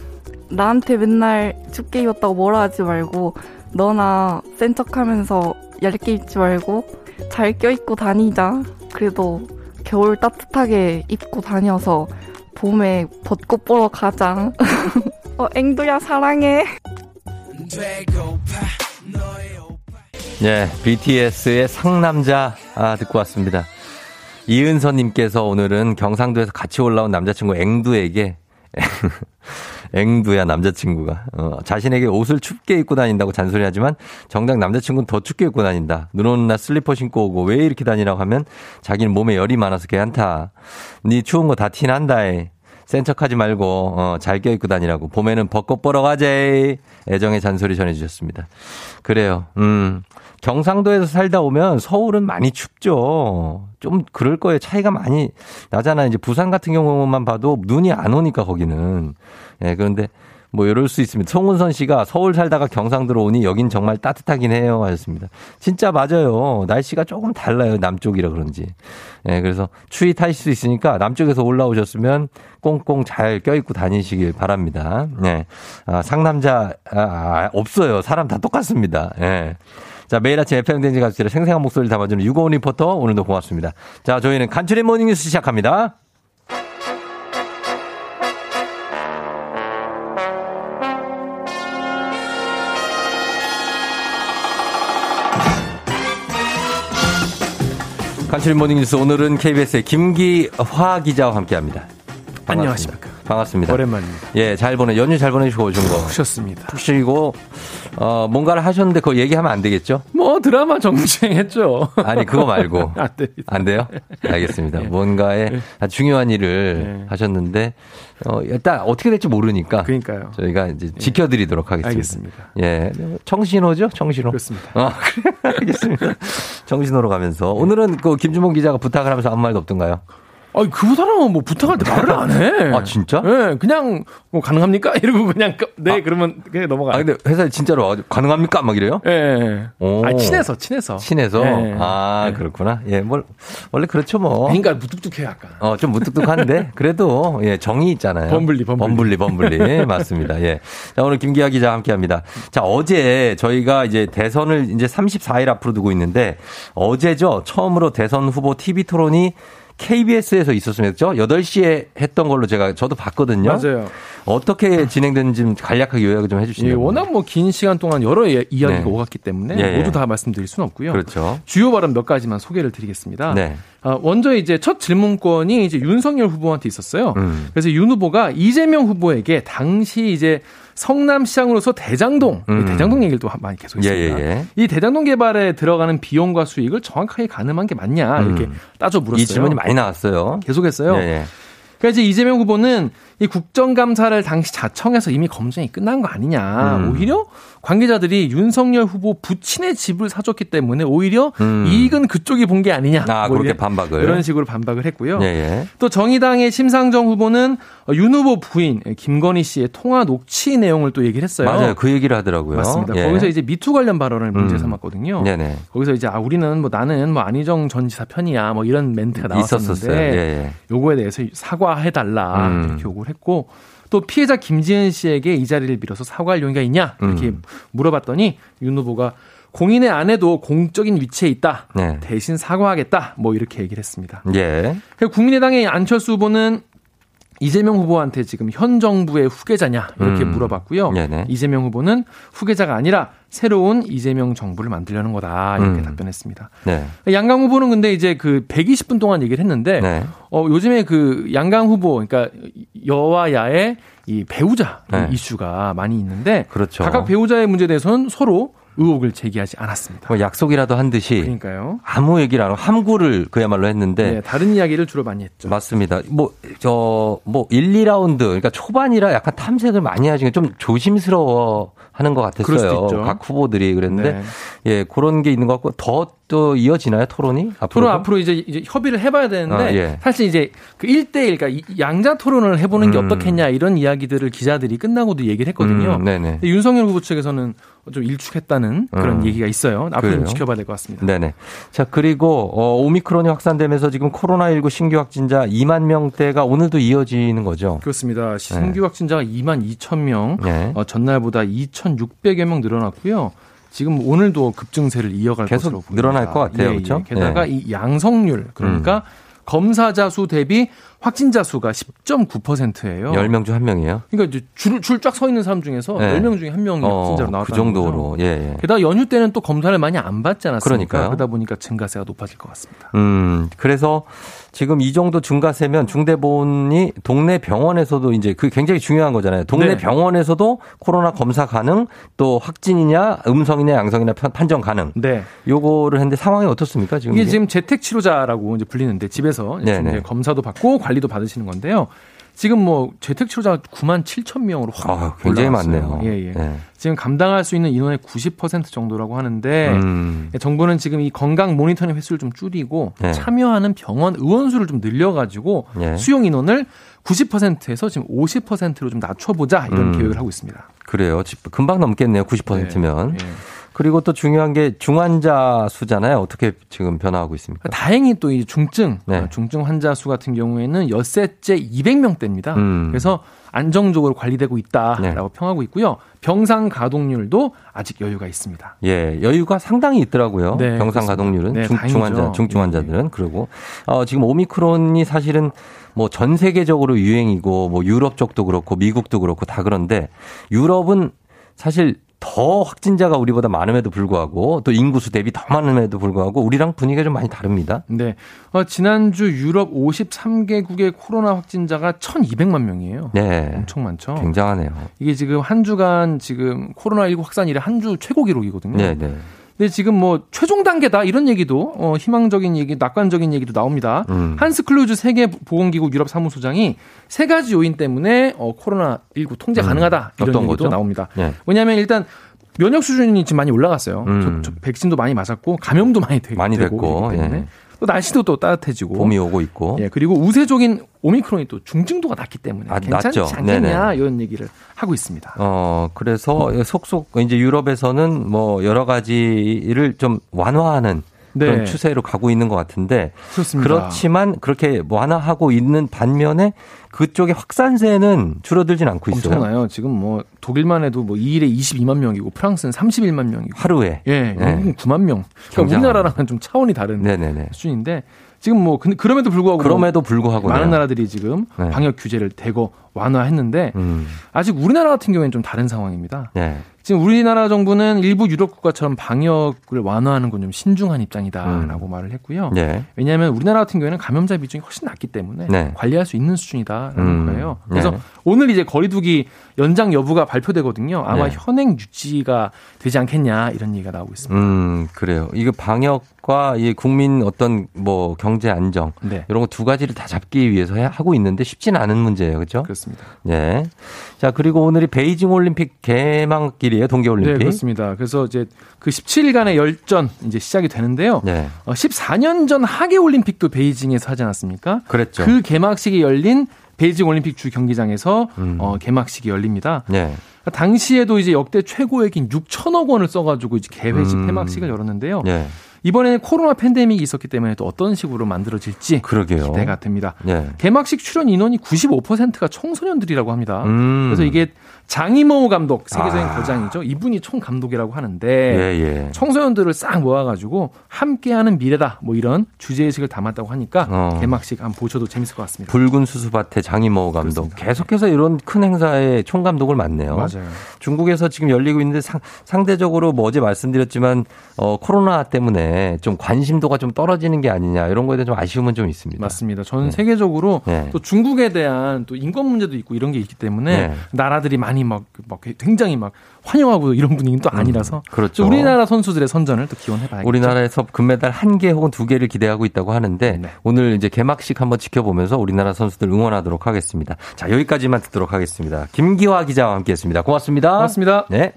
나한테 맨날 춥게 입었다고 뭐라 하지 말고 너나 센 척하면서 얇게 입지 말고 잘 껴입고 다니자. 그래도 겨울 따뜻하게 입고 다녀서 봄에 벚꽃 보러 가자. 어, 앵두야 사랑해. 예, BTS의 상남자 아, 듣고 왔습니다. 이은서님께서 오늘은 경상도에서 같이 올라온 남자친구 앵두에게 앵두야 남자친구가 어, 자신에게 옷을 춥게 입고 다닌다고 잔소리하지만 정작 남자친구는 더 춥게 입고 다닌다. 눈 오는 날 슬리퍼 신고 오고 왜 이렇게 다니라고 하면 자기는 몸에 열이 많아서 괜찮다. 네 추운 거 다 티난다에. 센 척하지 말고 어, 잘 껴입고 다니라고 봄에는 벚꽃 보러 가재 애정의 잔소리 전해주셨습니다. 그래요. 음 경상도에서 살다 오면 서울은 많이 춥죠. 좀 그럴 거예요. 차이가 많이 나잖아. 이제 부산 같은 경우만 봐도 눈이 안 오니까 거기는 예 그런데 뭐 이럴 수 있습니다. 송은선 씨가 서울 살다가 경상도로 오니 여긴 정말 따뜻하긴 해요 하셨습니다. 진짜 맞아요. 날씨가 조금 달라요. 남쪽이라 그런지. 예, 그래서 추위 타실 수 있으니까 남쪽에서 올라오셨으면 꽁꽁 잘 껴입고 다니시길 바랍니다. 예. 아, 상남자, 아, 아, 없어요. 사람 다 똑같습니다. 예. 자, 매일 아침 FMden지 가수들의 생생한 목소리를 담아주는 유고원 리포터, 오늘도 고맙습니다. 자, 저희는 간추린 모닝뉴스 시작합니다. 간추린 모닝뉴스 오늘은 KBS의 김기화 기자와 함께합니다. 안녕하십니까. 반갑습니다. 오랜만입니다. 예, 잘 보내 연휴 잘 보내시고 오신 거. 푸셨습니다. 푹 쉬고 어 뭔가를 하셨는데 그거 얘기하면 안 되겠죠? 뭐 드라마 정주행했죠. 아니 그거 말고 안 돼. 안 돼요? 알겠습니다. 예. 뭔가에 아주 중요한 일을 하셨는데 어 일단 어떻게 될지 모르니까 그러니까요. 저희가 이제 지켜드리도록 하겠습니다. 알겠습니다. 예, 청신호죠, 청신호. 그렇습니다. 어, 그래, 알겠습니다. 청신호로 가면서 오늘은 그 김주봉 기자가 부탁을 하면서 아무 말도 없던가요? 아니 그 사람은 뭐 부탁할 때 말을 안 해. 아 진짜? 네, 그냥 뭐 가능합니까? 이러고 그냥 그- 네 그러면 그냥 넘어가. 아 근데 회사에 진짜로 와가지고 가능합니까? 막 이래요? 예. 예. 오. 아 친해서 친해서. 친해서 예. 아 그렇구나. 예, 뭘 원래 그렇죠 뭐. 그러니까 무뚝뚝해 약간. 어, 좀 무뚝뚝한데, 그래도, 예, 정이 있잖아요. 범블리, 범블리. 범블리, 범블리. 맞습니다. 예. 자, 오늘 김기아 기자 함께 합니다. 자, 어제 저희가 이제 대선을 이제 34일 앞으로 두고 있는데, 어제죠. 처음으로 대선 후보 TV 토론이 KBS에서 있었으면 죠 8시에 했던 걸로 제가 저도 봤거든요. 맞아요. 어떻게 진행됐는지 좀 간략하게 요약을 좀 예, 해주시면. 워낙 뭐 긴 시간 동안 여러 예- 이야기가 네. 오갔기 때문에 예, 예. 모두 다 말씀드릴 수는 없고요. 그렇죠. 주요 발언 몇 가지만 소개를 드리겠습니다. 네. 아, 먼저 이제 첫 질문권이 이제 윤석열 후보한테 있었어요. 음. 그래서 윤 후보가 이재명 후보에게 당시 이제 성남시장으로서 대장동, 음. 이 대장동 얘기를 또 많이 계속 예, 했습니다. 예, 예. 이 대장동 개발에 들어가는 비용과 수익을 정확하게 가늠한 게 맞냐 이렇게 음. 따져 물었어요. 이 질문이 많이 나왔어요. 계속했어요. 예, 예. 그래서 이제 이재명 후보는 이 국정감사를 당시 자청해서 이미 검증이 끝난 거 아니냐. 음. 오히려 관계자들이 윤석열 후보 부친의 집을 사줬기 때문에 오히려 음. 이익은 그쪽이 본 게 아니냐. 아, 뭐 그렇게 반박을. 이런 식으로 반박을 했고요. 예, 예. 또 정의당의 심상정 후보는 윤 후보 부인 김건희 씨의 통화 녹취 내용을 또 얘기를 했어요. 맞아요. 그 얘기를 하더라고요. 맞습니다. 예. 거기서 이제 미투 관련 발언을 문제 음. 삼았거든요. 네네. 거기서 이제 아 우리는 뭐 나는 뭐 안희정 전 지사 편이야 뭐 이런 멘트가 나왔었는데 있었었어요. 예, 예. 요거에 대해서 사과 해달라 음. 이렇게 요구를 했고 또 피해자 김지은 씨에게 이 자리를 빌어서 사과할 용의가 있냐 이렇게 음. 물어봤더니 윤 후보가 공인의 아내도 공적인 위치에 있다 네. 대신 사과하겠다 뭐 이렇게 얘기를 했습니다. 예. 국민의당의 안철수 후보는 이재명 후보한테 지금 현 정부의 후계자냐 이렇게 음. 물어봤고요. 네네. 이재명 후보는 후계자가 아니라 새로운 이재명 정부를 만들려는 거다 이렇게 음. 답변했습니다. 네. 양강 후보는 근데 이제 그 120분 동안 얘기를 했는데 네. 어 요즘에 그 양강 후보 그러니까 여와 야의 이 배우자 네. 이슈가 많이 있는데 그렇죠. 각각 배우자의 문제에 대해서는 서로 의혹을 제기하지 않았습니다. 뭐 약속이라도 한 듯이 그러니까요. 아무 얘기를 안 하고 함구를 그야말로 했는데 네, 다른 이야기를 주로 많이 했죠. 맞습니다. 뭐, 저, 뭐, 1, 2라운드, 그러니까 초반이라 약간 탐색을 많이 하시는 좀 조심스러워 하는 것 그럴 수도 같았어요. 있죠. 각 후보들이 그랬는데 네. 예 그런 게 있는 것 같고 더 또 이어지나요 토론이 앞으로 토론 앞으로 이제, 이제 협의를 해봐야 되는데 아, 예. 사실 이제 그 1대1 그러니까 이- 양자 토론을 해보는 게 음. 어떻겠냐 이런 이야기들을 기자들이 끝나고도 얘기를 했거든요. 음, 네네. 윤석열 후보 측에서는 좀 일축했다는 그런 음. 얘기가 있어요. 앞으로 그래요? 좀 지켜봐야 될 것 같습니다. 네네. 자, 그리고, 어, 오미크론이 확산되면서 지금 코로나19 신규 확진자 2만 명대가 오늘도 이어지는 거죠. 그렇습니다. 신규 확진자가 2만 2천 명, 네. 어, 전날보다 2,600여 명 늘어났고요. 지금 오늘도 급증세를 이어갈 계속 것으로 보입니다. 늘어날 것 같아요. 예, 예. 그렇죠? 게다가 예. 이 양성률 그러니까 검사자 수 대비 확진자 수가 10.9%예요. 10명 중 1명이에요. 그러니까 이제 줄쫙 서 있는 사람 중에서 네. 10명 중에 한 명이 확진자로 나왔다는 그 정도로. 거죠. 예, 예. 게다가 연휴 때는 또 검사를 많이 안 받지 않았습니까? 그러니까요. 그러다 보니까 증가세가 높아질 것 같습니다. 음, 그래서 지금 이 정도 증가세면 중대보훈이 동네 병원에서도 이제 그 굉장히 중요한 거잖아요. 동네 네. 병원에서도 코로나 검사 가능, 또 확진이냐, 음성이냐, 양성이냐 편- 판정 가능. 네. 요거를 했는데 상황이 어떻습니까? 지금 이게 이게? 지금 재택 치료자라고 이제 불리는데 집에서 이제 네네. 이제 검사도 받고 관리도 받으시는 건데요. 지금 뭐 재택 치료자가 9만 7천 명으로 확 아, 굉장히. 많네요. 예, 예. 네. 지금 감당할 수 있는 인원의 90% 정도라고 하는데 음. 정부는 지금 이 건강 모니터링 횟수를 좀 줄이고 네. 참여하는 병원 의원 수를 좀 늘려가지고 네. 수용 인원을 90%에서 지금 50%로 좀 낮춰보자 이런 음. 계획을 하고 있습니다. 그래요. 지- 금방 넘겠네요. 90%면. 예. 그리고 또 중요한 게 중환자 수잖아요. 어떻게 지금 변화하고 있습니까? 다행히 또 이 중증 네. 어, 중증 환자 수 같은 경우에는 엿새째 200명대입니다. 음. 그래서 안정적으로 관리되고 있다라고 네. 평하고 있고요. 병상 가동률도 아직 여유가 있습니다. 예, 여유가 상당히 있더라고요. 네, 병상 그렇습니다. 가동률은 네, 중. 중환자, 중증 환자들은 그리고 어, 지금 오미크론이 사실은 뭐 전 세계적으로 유행이고 뭐 유럽 쪽도 그렇고 미국도 그렇고 다 그런데 유럽은 사실 더 확진자가 우리보다 많음에도 불구하고 또 인구수 대비 더 많음에도 불구하고 우리랑 분위기가 좀 많이 다릅니다. 네. 어, 지난주 유럽 53개국의 코로나 확진자가 1,200만 명이에요. 네. 엄청 많죠. 굉장하네요. 이게 지금 한 주간 지금 코로나19 확산 이래 한 주 최고 기록이거든요. 네, 네. 근데 지금 뭐 최종 단계다 이런 얘기도 어, 희망적인 얘기, 낙관적인 얘기도 나옵니다. 음. 한스 클루즈 세계 보건기구 유럽 사무소장이 세 가지 요인 때문에 어, 코로나 19 통제 음. 가능하다 이런 어떤 얘기도 거죠? 나옵니다. 네. 왜냐하면 일단 면역 수준이 지금 많이 올라갔어요. 음. 저- 저 백신도 많이 맞았고 감염도 많이 되고 많이 되고 됐고, 예. 또 날씨도 또 따뜻해지고 봄이 오고 있고. 예, 그리고 우세적인 오미크론이 또 중증도가 낮기 때문에 아, 괜찮지 낮죠. 않겠냐 네네. 이런 얘기를 하고 있습니다. 어, 그래서 속속 이제 유럽에서는 뭐 여러 가지를 좀 완화하는 그런 네. 추세로 가고 있는 것 같은데 그렇습니다. 그렇지만 그렇게 완화하고 있는 반면에 그쪽의 확산세는 줄어들진 않고 있어요. 엄청나요. 지금 뭐 독일만 해도 뭐 2일에 22만 명이고 프랑스는 31만 명이고 하루에. 예, 네. 영국은 9만 명. 그러니까. 우리나라랑은 좀 차원이 다른 네네네. 수준인데 지금 뭐 근데 그럼에도 불구하고 그럼에도 뭐 불구하고 많은 나라들이 지금 네. 방역 규제를 대거 완화했는데 음, 아직 우리나라 같은 경우에는 좀 다른 상황입니다. 네. 지금 우리나라 정부는 일부 유럽 국가처럼 방역을 완화하는 건 좀 신중한 입장이다라고 말을 했고요. 네. 왜냐하면 우리나라 같은 경우에는 감염자 비중이 훨씬 낮기 때문에 네. 관리할 수 있는 수준이다라는 음, 거예요. 그래서 네. 오늘 이제 거리두기 연장 여부가 발표되거든요. 아마 네. 현행 유지가 되지 않겠냐 이런 얘기가 나오고 있습니다. 음, 그래요. 이거 방역과 이 국민 어떤 뭐 경제 안정 네. 이런 거 두 가지를 다 잡기 위해서 해- 하고 있는데 쉽지는 않은 문제예요. 그렇죠? 그렇습니다. 네. 자, 그리고 오늘이 베이징 올림픽 개막길이에요. 동계 올림픽. 네, 그렇습니다. 그래서 이제 그 17일간의 열전 이제 시작이 되는데요. 네. 어, 14년 전 하계 올림픽도 베이징에서 하지 않았습니까? 그랬죠. 그 개막식이 열린 베이징 올림픽 주 경기장에서 음. 어, 개막식이 열립니다. 네. 당시에도 이제 역대 최고액인 6천억 원을 써가지고 이제 개회식 음. 폐막식을 열었는데요. 네. 이번에는 코로나 팬데믹이 있었기 때문에 또 어떤 식으로 만들어질지 그러게요. 기대가 됩니다. 네. 개막식 출연 인원이 95%가 청소년들이라고 합니다. 음. 그래서 이게 장이모 감독 세계적인 아. 거장이죠. 이분이 총 감독이라고 하는데 예, 예. 청소년들을 싹 모아가지고 함께하는 미래다 뭐 이런 주제 의식을 담았다고 하니까 어. 개막식 한번 보셔도 재밌을 것 같습니다. 붉은 수수밭의 장이모 감독. 그렇습니다. 계속해서 이런 큰 행사에 총감독을 맡네요. 맞아요. 중국에서 지금 열리고 있는데 상, 상대적으로 뭐 어제 말씀드렸지만 어, 코로나 때문에 좀 관심도가 좀 떨어지는 게 아니냐 이런 거에 대한 좀 아쉬움은 좀 있습니다. 맞습니다. 전 네. 세계적으로 네. 또 중국에 대한 또 인권 문제도 있고 이런 게 있기 때문에 네. 나라들이 많이 막, 막 굉장히 막 환영하고 이런 분위기는 또 아니라서 그렇죠. 또 우리나라 선수들의 선전을 또 기원해봐야겠죠. 우리나라에서 금메달 한 개 혹은 두 개를 기대하고 있다고 하는데 네. 오늘 이제 개막식 한번 지켜보면서 우리나라 선수들 응원하도록 하겠습니다. 자 여기까지만 듣도록 하겠습니다. 김기화 기자와 함께했습니다. 고맙습니다. 고맙습니다. 네.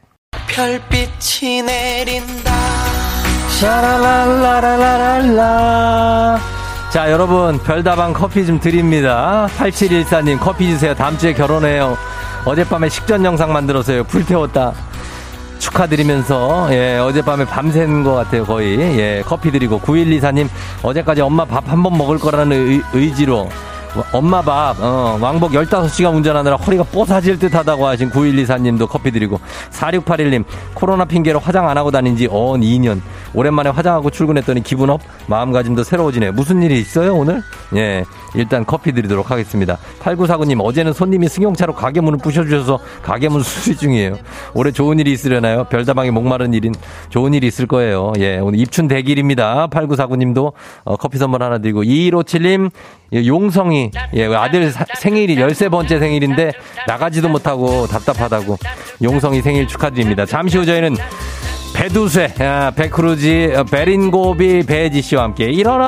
별빛이 내린다 샤라랄라라라라. 자, 여러분, 별다방 커피 좀 드립니다. 8714님, 커피 주세요. 다음 주에 결혼해요. 어젯밤에 식전 영상 만들었어요. 불태웠다. 축하드리면서, 예, 어젯밤에 밤샌 것 같아요, 거의. 예, 커피 드리고. 9124님, 어제까지 엄마 밥 한 번 먹을 거라는 의, 지로 엄마 밥, 어, 왕복 15시간 운전하느라 허리가 뽀사질 듯 하다고 하신 9124님도 커피 드리고, 4681님, 코로나 핑계로 화장 안 하고 다닌 지 어언 2년. 오랜만에 화장하고 출근했더니 기분 up, 마음가짐도 새로워지네. 무슨 일이 있어요, 오늘? 예, 일단 커피 드리도록 하겠습니다. 8949님, 어제는 손님이 승용차로 가게 문을 부셔주셔서 가게 문 수리 중이에요. 올해 좋은 일이 있으려나요? 별다방에 목마른 일인 좋은 일이 있을 거예요. 예, 오늘 입춘 대길입니다. 8949님도 어, 커피 선물 하나 드리고, 2157님, 예, 용성이, 예, 아들 사- 생일이 13번째 생일인데 나가지도 못하고 답답하다고 용성이 생일 축하드립니다. 잠시 후 저희는 배두쇠, 아, 백크루지, 어, 베린고비 배지 씨와 함께 일어나.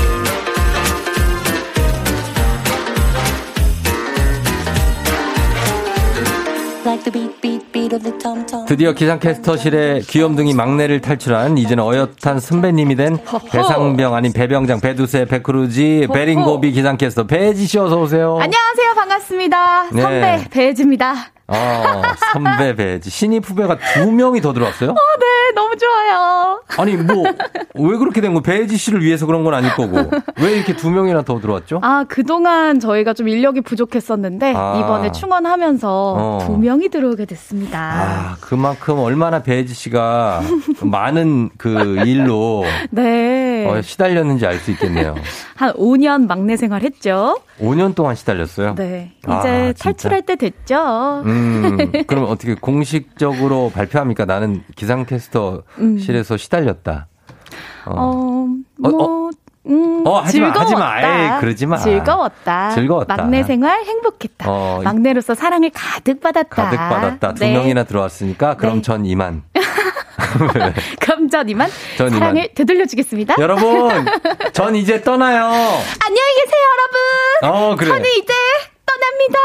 드디어 기상캐스터실의 귀염둥이 막내를 탈출한 이제는 어엿한 선배님이 된 배상병 아닌 배병장 배두세 백크루지 베링고비 기상캐스터 배지 씨 어서 오세요. 안녕하세요. 반갑습니다. 네. 선배 배지입니다. 어, 선배 배지 신입 후배가 두 명이 더 들어왔어요? 어, 네. 너무 좋아요. 아니 뭐 왜 그렇게 된 거? 배지 씨를 위해서 그런 건 아닐 거고 왜 이렇게 두 명이나 더 들어왔죠? 아, 그동안 저희가 좀 인력이 부족했었는데 아. 이번에 충원하면서 어. 두 명이 들어오게 됐습니다. 아 그만큼 얼마나 배지 씨가 많은 그 일로 네. 어, 시달렸는지 알 수 있겠네요. 한 5년 막내 생활 했죠. 5년 동안 시달렸어요. 네. 아, 이제 진짜? 탈출할 때 됐죠. 음, 그럼 어떻게 공식적으로 발표합니까? 나는 기상캐스터실에서 시달렸다. 어, 어, 어, 뭐, 음, 어, 하지 마, 즐거웠다. 하지 마. 에이, 그러지 마. 즐거웠다. 즐거웠다. 막내 생활 행복했다. 어, 막내로서 사랑을 가득 받았다. 가득 받았다. 두 네. 명이나 들어왔으니까 그럼 네. 전 이만. 그럼 전 이만 전 이만. 사랑을 되돌려주겠습니다. 여러분, 전 이제 떠나요. 안녕히 계세요, 여러분. 어, 그래. 저는 이제 떠납니다.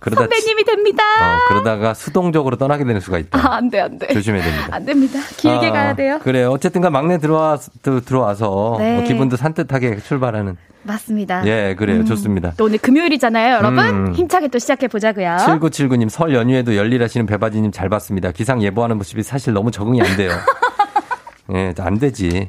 그러다 선배님이 됩니다. 어, 그러다가 수동적으로 떠나게 되는 수가 있다. 아, 안 돼, 안 돼. 조심해야 됩니다. 안 됩니다. 길게 아, 가야 돼요. 그래요. 어쨌든간 막내 들어와, 들- 들어와서 네. 뭐 기분도 산뜻하게 출발하는. 맞습니다. 예, 그래요. 음. 좋습니다. 또 오늘 금요일이잖아요, 여러분. 음. 힘차게 또 시작해 보자고요. 7979님, 설 연휴에도 열일하시는 배바지님 잘 봤습니다. 기상 예보하는 모습이 사실 너무 적응이 안 돼요. 예, 안 되지.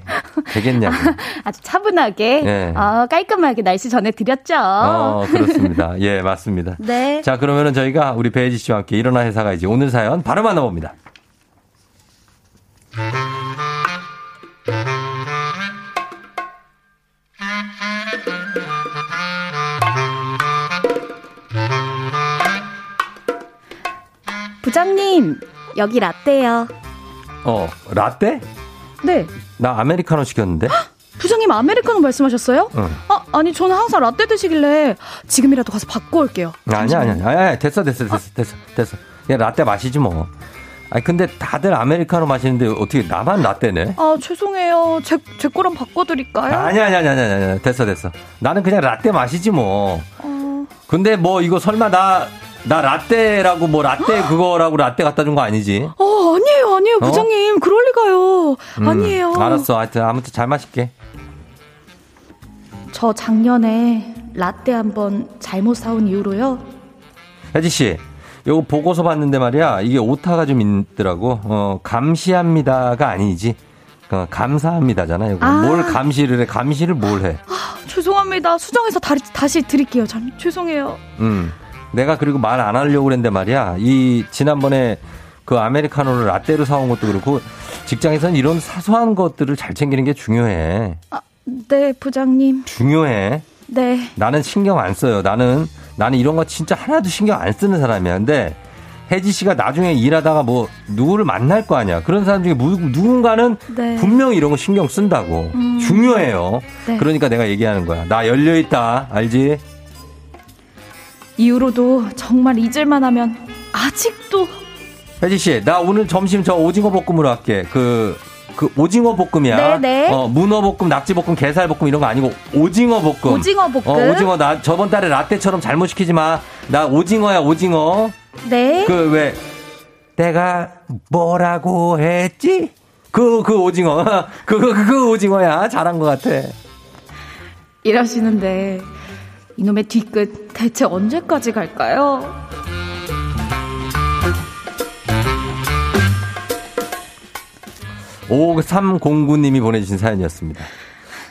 되겠냐고. 아주 차분하게, 예. 어, 깔끔하게 날씨 전해드렸죠. 어, 그렇습니다. 예, 맞습니다. 네. 자, 그러면은 저희가 우리 배지 씨와 함께 일어나 회사가 이제 오늘 사연 바로 만나봅니다. 부장님, 여기 라떼요. 어, 라떼? 네. 나 아메리카노 시켰는데? 부장님 아메리카노 말씀하셨어요? 응. 아, 아니 저는 항상 라떼 드시길래 지금이라도 가서 바꿔 올게요. 아니야, 아니야, 아니야, 아니야. 됐어, 됐어, 됐어, 됐어, 됐어. 야, 라떼 마시지 뭐. 아니, 근데 다들 아메리카노 마시는데 어떻게 나만 라떼네? 아, 죄송해요. 제, 제 거랑 바꿔드릴까요? 아니야, 아니야, 아니야, 아니야, 아니야. 됐어, 됐어. 나는 그냥 라떼 마시지 뭐. 어, 근데 뭐 이거 설마 나, 나 라떼라고 뭐 라떼 그거라고 라떼 갖다 준 거 아니지? 어, 아니에요, 아니에요, 어? 부장님. 그럴 리가요. 음, 아니에요. 알았어. 하여튼 아무튼 잘 마실게. 저 작년에 라떼 한번 잘못 사온 이후로요. 혜지 씨, 요거 보고서 봤는데 말이야. 이게 오타가 좀 있더라고. 어, 감시합니다가 아니지. 어, 감사합니다잖아. 이거. 아. 뭘 감시를 해? 감시를 뭘 해? 죄송합니다. 수정해서 다, 다시 드릴게요. 참, 죄송해요. 음. 내가 그리고 말 안 하려고 그랬는데 말이야. 이 지난번에 그 아메리카노를 라떼로 사온 것도 그렇고 직장에서는 이런 사소한 것들을 잘 챙기는 게 중요해. 네, 부장님. 중요해. 네. 나는 신경 안 써요. 나는 나는 이런 거 진짜 하나도 신경 안 쓰는 사람이야. 근데 혜지 씨가 나중에 일하다가 뭐 누구를 만날 거 아니야. 그런 사람 중에 무- 누군가는 네. 분명히 이런 거 신경 쓴다고. 음. 중요해요. 네. 그러니까 내가 얘기하는 거야. 나 열려 있다. 알지? 이후로도 정말 잊을만 하면 아직도 혜지 씨, 나 오늘 점심 저 오징어 볶음으로 할게. 그, 그 오징어 볶음이야. 네네. 어, 문어 볶음, 낙지 볶음, 게살 볶음 이런 거 아니고 오징어 볶음. 오징어 볶음. 어, 오징어 나 저번 달에 라떼처럼 잘못 시키지 마. 나 오징어야, 오징어. 네. 그 왜 내가 뭐라고 했지? 그, 그 오징어. 그, 그, 그 오징어야. 잘한 것 같아. 일하시는데 이놈의 뒤끝 대체 언제까지 갈까요? 오 5309님이 보내주신 사연이었습니다.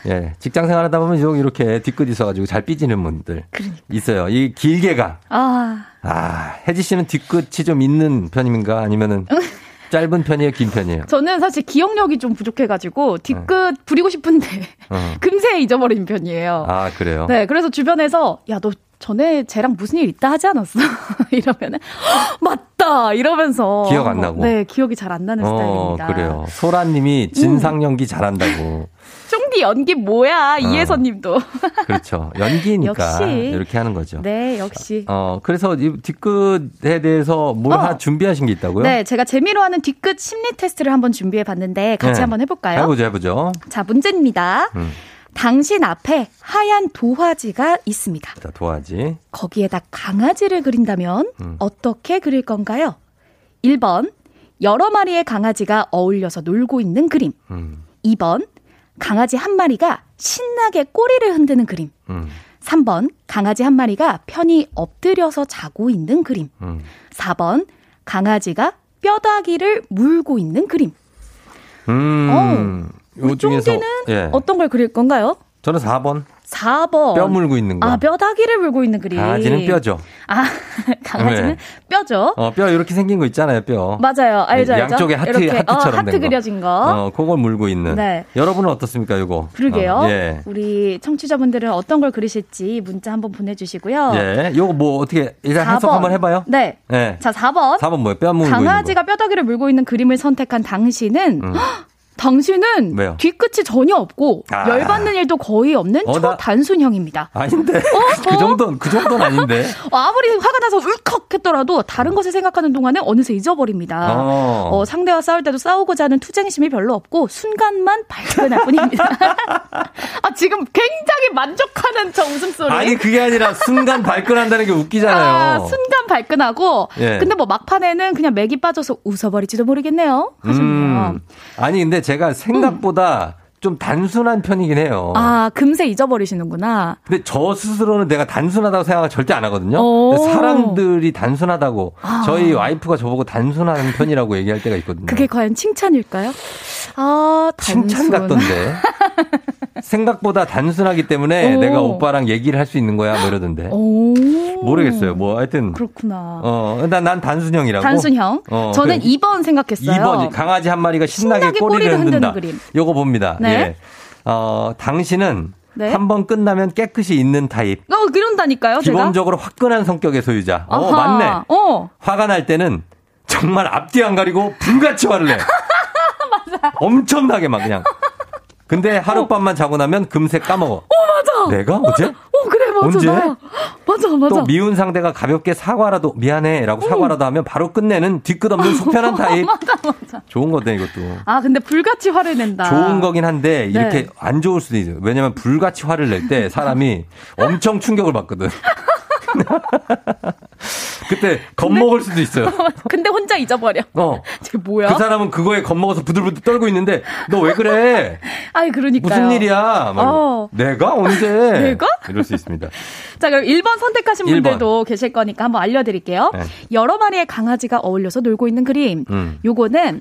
예. 직장 생활 하다 보면 좀 이렇게 뒤끝 있어가지고 잘 삐지는 분들. 있어요. 이 길게 가. 아, 아, 혜지 씨는 뒤끝이 좀 있는 편인가? 아니면은 짧은 편이에요? 긴 편이에요? 저는 사실 기억력이 좀 부족해가지고 뒤끝 부리고 싶은데 어. 금세 잊어버리는 편이에요. 아, 그래요? 네, 그래서 주변에서 야 너 전에 쟤랑 무슨 일 있다 하지 않았어? 이러면은 "헉, 맞다 이러면서 기억 안 나고? 네, 기억이 잘 안 나는 어, 스타일입니다. 음. 그래요. 소라님이 진상 연기 잘한다고. 쫑디 연기 뭐야 이혜선님도. 그렇죠. 연기니까 역시. 이렇게 하는 거죠. 네, 역시. 어, 그래서 이 뒤끝에 대해서 뭘 어. 준비하신 게 있다고요? 네, 제가 재미로 하는 뒤끝 심리 테스트를 한번 준비해 봤는데 같이 네. 한번 해볼까요? 해보죠, 해보죠. 자, 문제입니다. 음. 당신 앞에 하얀 도화지가 있습니다. 자, 도화지. 거기에다 강아지를 그린다면 음. 어떻게 그릴 건가요? 1번, 여러 마리의 강아지가 어울려서 놀고 있는 그림. 음, 2번, 강아지 한 마리가 신나게 꼬리를 흔드는 그림. 음, 3번, 강아지 한 마리가 편히 엎드려서 자고 있는 그림. 음. 4번, 강아지가 뼈다귀를 물고 있는 그림. 음. 요 중에서 쫑디는 예. 어떤 걸 그릴 건가요? 저는 4번. 4번. 뼈 물고 있는 거. 아, 뼈다귀를 물고 있는 그림. 강아지는 뼈죠. 아, 강아지는 네. 뼈죠. 어, 뼈 이렇게 생긴 거 있잖아요, 뼈. 맞아요. 알죠, 알죠. 양쪽에 하트, 이렇게, 하트처럼 어, 하트 된 거. 그려진 거. 어, 그걸 물고 있는. 네. 여러분은 어떻습니까, 이거? 그러게요. 어, 예. 우리 청취자분들은 어떤 걸 그리실지 문자 한번 보내주시고요. 예. 요거 뭐 어떻게 일단 해석 4번. 한번 해봐요. 네. 예. 자, 4번. 4번 뭐예요? 뼈 물고 강아지가 뼈다귀를 물고 있는 그림을 선택한 당신은 있는 거. 음. 당신은 왜요? 뒤끝이 전혀 없고 아. 열받는 일도 거의 없는 어, 나- 초단순형입니다. 아닌데. 어? 그 정도는, 그 정도는 아닌데. 어, 아무리 화가 나서 울컥했더라도 다른 것을 생각하는 동안에 어느새 잊어버립니다. 어. 어, 상대와 싸울 때도 싸우고자 하는 투쟁심이 별로 없고 순간만 발끈할 뿐입니다. 아, 지금 굉장히 만족하는 저 웃음소리. 아니, 그게 아니라 순간 발끈한다는 게 웃기잖아요. 아, 순간 발끈하고 예. 근데 뭐 막판에는 그냥 맥이 빠져서 웃어버릴지도 모르겠네요. 하시네요. 음. 아니, 근데 제가 생각보다 좀 단순한 편이긴 해요. 아, 금세 잊어버리시는구나. 근데 저 스스로는 내가 단순하다고 생각을 절대 안 하거든요. 사람들이 단순하다고 아. 저희 와이프가 저보고 단순한 편이라고 얘기할 때가 있거든요. 그게 과연 칭찬일까요? 아, 단순. 칭찬 같던데. 생각보다 단순하기 때문에 오. 내가 오빠랑 얘기를 할 수 있는 거야, 뭐 이러던데. 오. 모르겠어요. 뭐 하여튼 그렇구나. 어, 난, 난 단순형이라고. 단순형. 어, 저는 그래. 2번 생각했어요. 2번 강아지 한 마리가 신나게, 신나게 꼬리를, 꼬리를 흔든다. 그림. 요거 봅니다. 네. 예. 어, 당신은 네. 한번 끝나면 깨끗이 있는 타입. 어, 그런다니까요, 제가. 기본적으로 화끈한 성격의 소유자. 어, 아하. 맞네. 어. 화가 날 때는 정말 앞뒤 안 가리고 불같이 화를 내. 엄청나게 막 그냥. 근데 하룻밤만 자고 나면 금세 까먹어. 어, 맞아. 내가 어제? 어, 맞아. 언제? 나야. 맞아, 맞아. 또 미운 상대가 가볍게 사과라도 미안해라고 사과라도 하면 바로 끝내는 뒤끝 없는 속편한 타입. 맞아, 맞아. 좋은 거네 이것도. 아, 근데 불같이 화를 낸다. 좋은 거긴 한데 이렇게 네. 안 좋을 수도 있어요. 왜냐면 불같이 화를 낼 때 사람이 엄청 충격을 받거든. 그때 겁먹을 수도 있어요. 근데 혼자 잊어버려. 어. 쟤 뭐야? 그 사람은 그거에 겁먹어서 부들부들 떨고 있는데 너 왜 그래? 아이, 그러니까요. 무슨 일이야? 막 어. 내가 언제? 내가? 이럴 수 있습니다. 자, 그럼 1번 선택하신 1번. 분들도 계실 거니까 한번 알려드릴게요. 네. 여러 마리의 강아지가 어울려서 놀고 있는 그림. 음. 요거는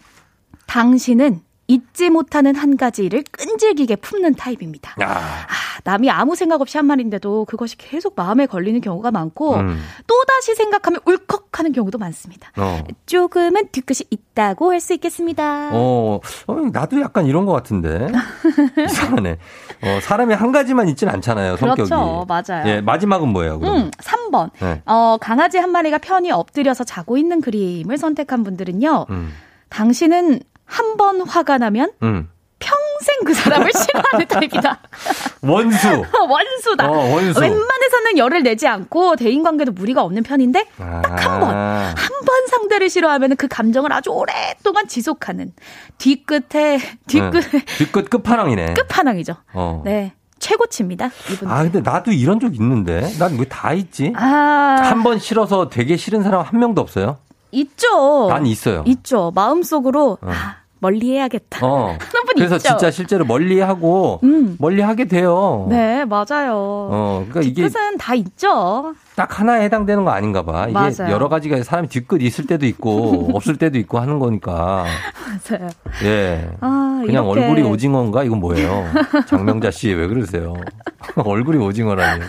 당신은 잊지 못하는 한 가지 일을 끈질기게 품는 타입입니다. 아, 남이 아무 생각 없이 한 말인데도 그것이 계속 마음에 걸리는 경우가 많고 음. 또다시 생각하면 울컥하는 경우도 많습니다. 어. 조금은 뒤끝이 있다고 할 수 있겠습니다. 어, 어, 나도 약간 이런 것 같은데. 이상하네. 어, 사람이 한 가지만 있진 않잖아요, 성격이. 그렇죠. 맞아요. 예, 마지막은 뭐예요, 그럼? 음, 3번. 네. 어, 강아지 한 마리가 편히 엎드려서 자고 있는 그림을 선택한 분들은요. 음, 당신은 한 번 화가 나면 음. 평생 그 사람을 싫어하는 타입이다. 원수. 원수다. 어, 원수. 웬만해서는 열을 내지 않고 대인관계도 무리가 없는 편인데 딱 한 번. 한번 상대를 싫어하면 그 감정을 아주 오랫동안 지속하는 뒤끝에 뒤끝 네. 뒤끝 끝판왕이네. 끝판왕이죠. 어. 네. 최고치입니다. 이분. 아, 근데 나도 이런 적 있는데. 난 왜 다 있지? 아, 한 번 싫어서 되게 싫은 사람 한 명도 없어요? 있죠. 난 있어요. 있죠. 마음속으로 아, 멀리 해야겠다. 어. 하는 분 그래서 있죠. 진짜 실제로 멀리 하고, 음. 멀리 하게 돼요. 네, 맞아요. 어, 그러니까 이게 끝은 다 있죠. 딱 하나에 해당되는 거 아닌가 봐. 이게 맞아요. 여러 가지가 사람이 뒤끝 있을 때도 있고, 없을 때도 있고 하는 거니까. 맞아요. 예. 아, 그냥 이렇게. 얼굴이 오징어인가? 이건 뭐예요? 장명자 씨, 왜 그러세요? 얼굴이 오징어라니.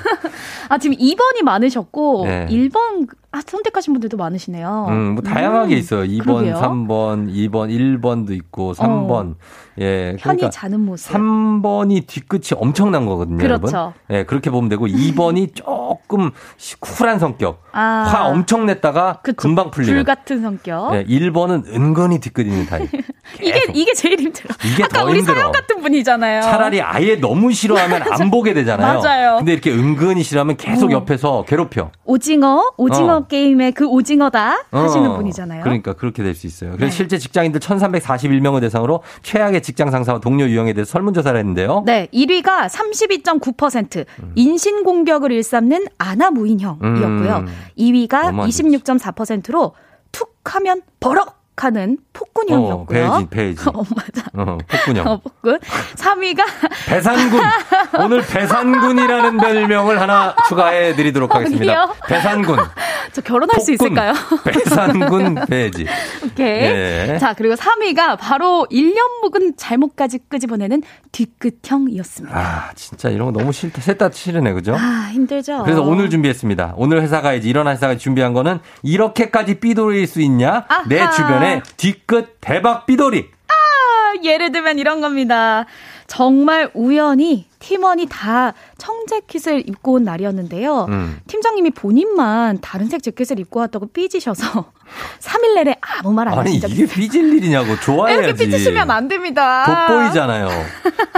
아, 지금 2번이 많으셨고, 네. 1번 아, 선택하신 분들도 많으시네요. 음, 뭐 다양하게 음, 있어요. 2번, 그러게요. 3번, 2번, 1번도 있고, 3번. 예. 편히 그러니까 자는 모습. 3번이 뒤끝이 엄청난 거거든요, 그렇죠. 여러분. 예, 그렇게 보면 되고 2번이 조금 시- 쿨한 성격. 아. 화 엄청 냈다가 금방 풀리는. 불 같은 성격. 예, 1번은 은근히 뒤끝 있는 타입. 이게 이게 제일 힘들어. 이게 아까 더 우리 힘들어. 사연 같은 분이잖아요. 차라리 아예 너무 싫어하면 안 보게 되잖아요. 맞아요. 근데 이렇게 은근히 싫어하면 계속 어. 옆에서 괴롭혀. 오징어, 오징어 어. 게임의 그 오징어다 하시는 어, 분이잖아요. 그러니까 그렇게 될 수 있어요. 그래서 네. 실제 직장인들 1341명을 대상으로 최악의 직장 상사와 동료 유형에 대해서 설문 조사를 했는데요. 네, 1위가 32.9%, 인신 공격을 일삼는 아나 무인형 이었고요. 음. 2위가 너무 안 26.4%로 툭 하면 버럭 하는 폭군형이었고요. 어, 배지, 배지. 어, 맞아. 어, 폭군형. 어, 폭군. 3위가 배산군. 오늘 배산군이라는 별명을 하나 추가해 드리도록 하겠습니다. 아니요. 배산군. 저 결혼할 수 폭군. 있을까요? 배산군 배지. 오케이. 예. 자, 그리고 3위가 바로 1년 묵은 잘못까지 끄집어내는 뒤끝형이었습니다. 아, 진짜 이런 거 너무 싫다. 셋다 싫으네, 그죠? 아, 힘들죠. 그래서 오늘 준비했습니다. 오늘 회사 가야지, 일어나 회사 가야지 준비한 거는 이렇게까지 삐돌일 수 있냐? 내 아하. 주변에 뒤끝 대박 삐돌이. 아, 예를 들면 이런 겁니다. 정말 우연히 팀원이 다 청재 킷을 입고 온 날이었는데요. 음. 팀장님이 본인만 다른 색 재킷을 입고 왔다고 삐지셔서 3일 내내 아무 말안 아니, 하신 적이 이게 삐질 일이냐고. 좋아해야지. 이렇게 삐지시면 안 됩니다. 돋보이잖아요.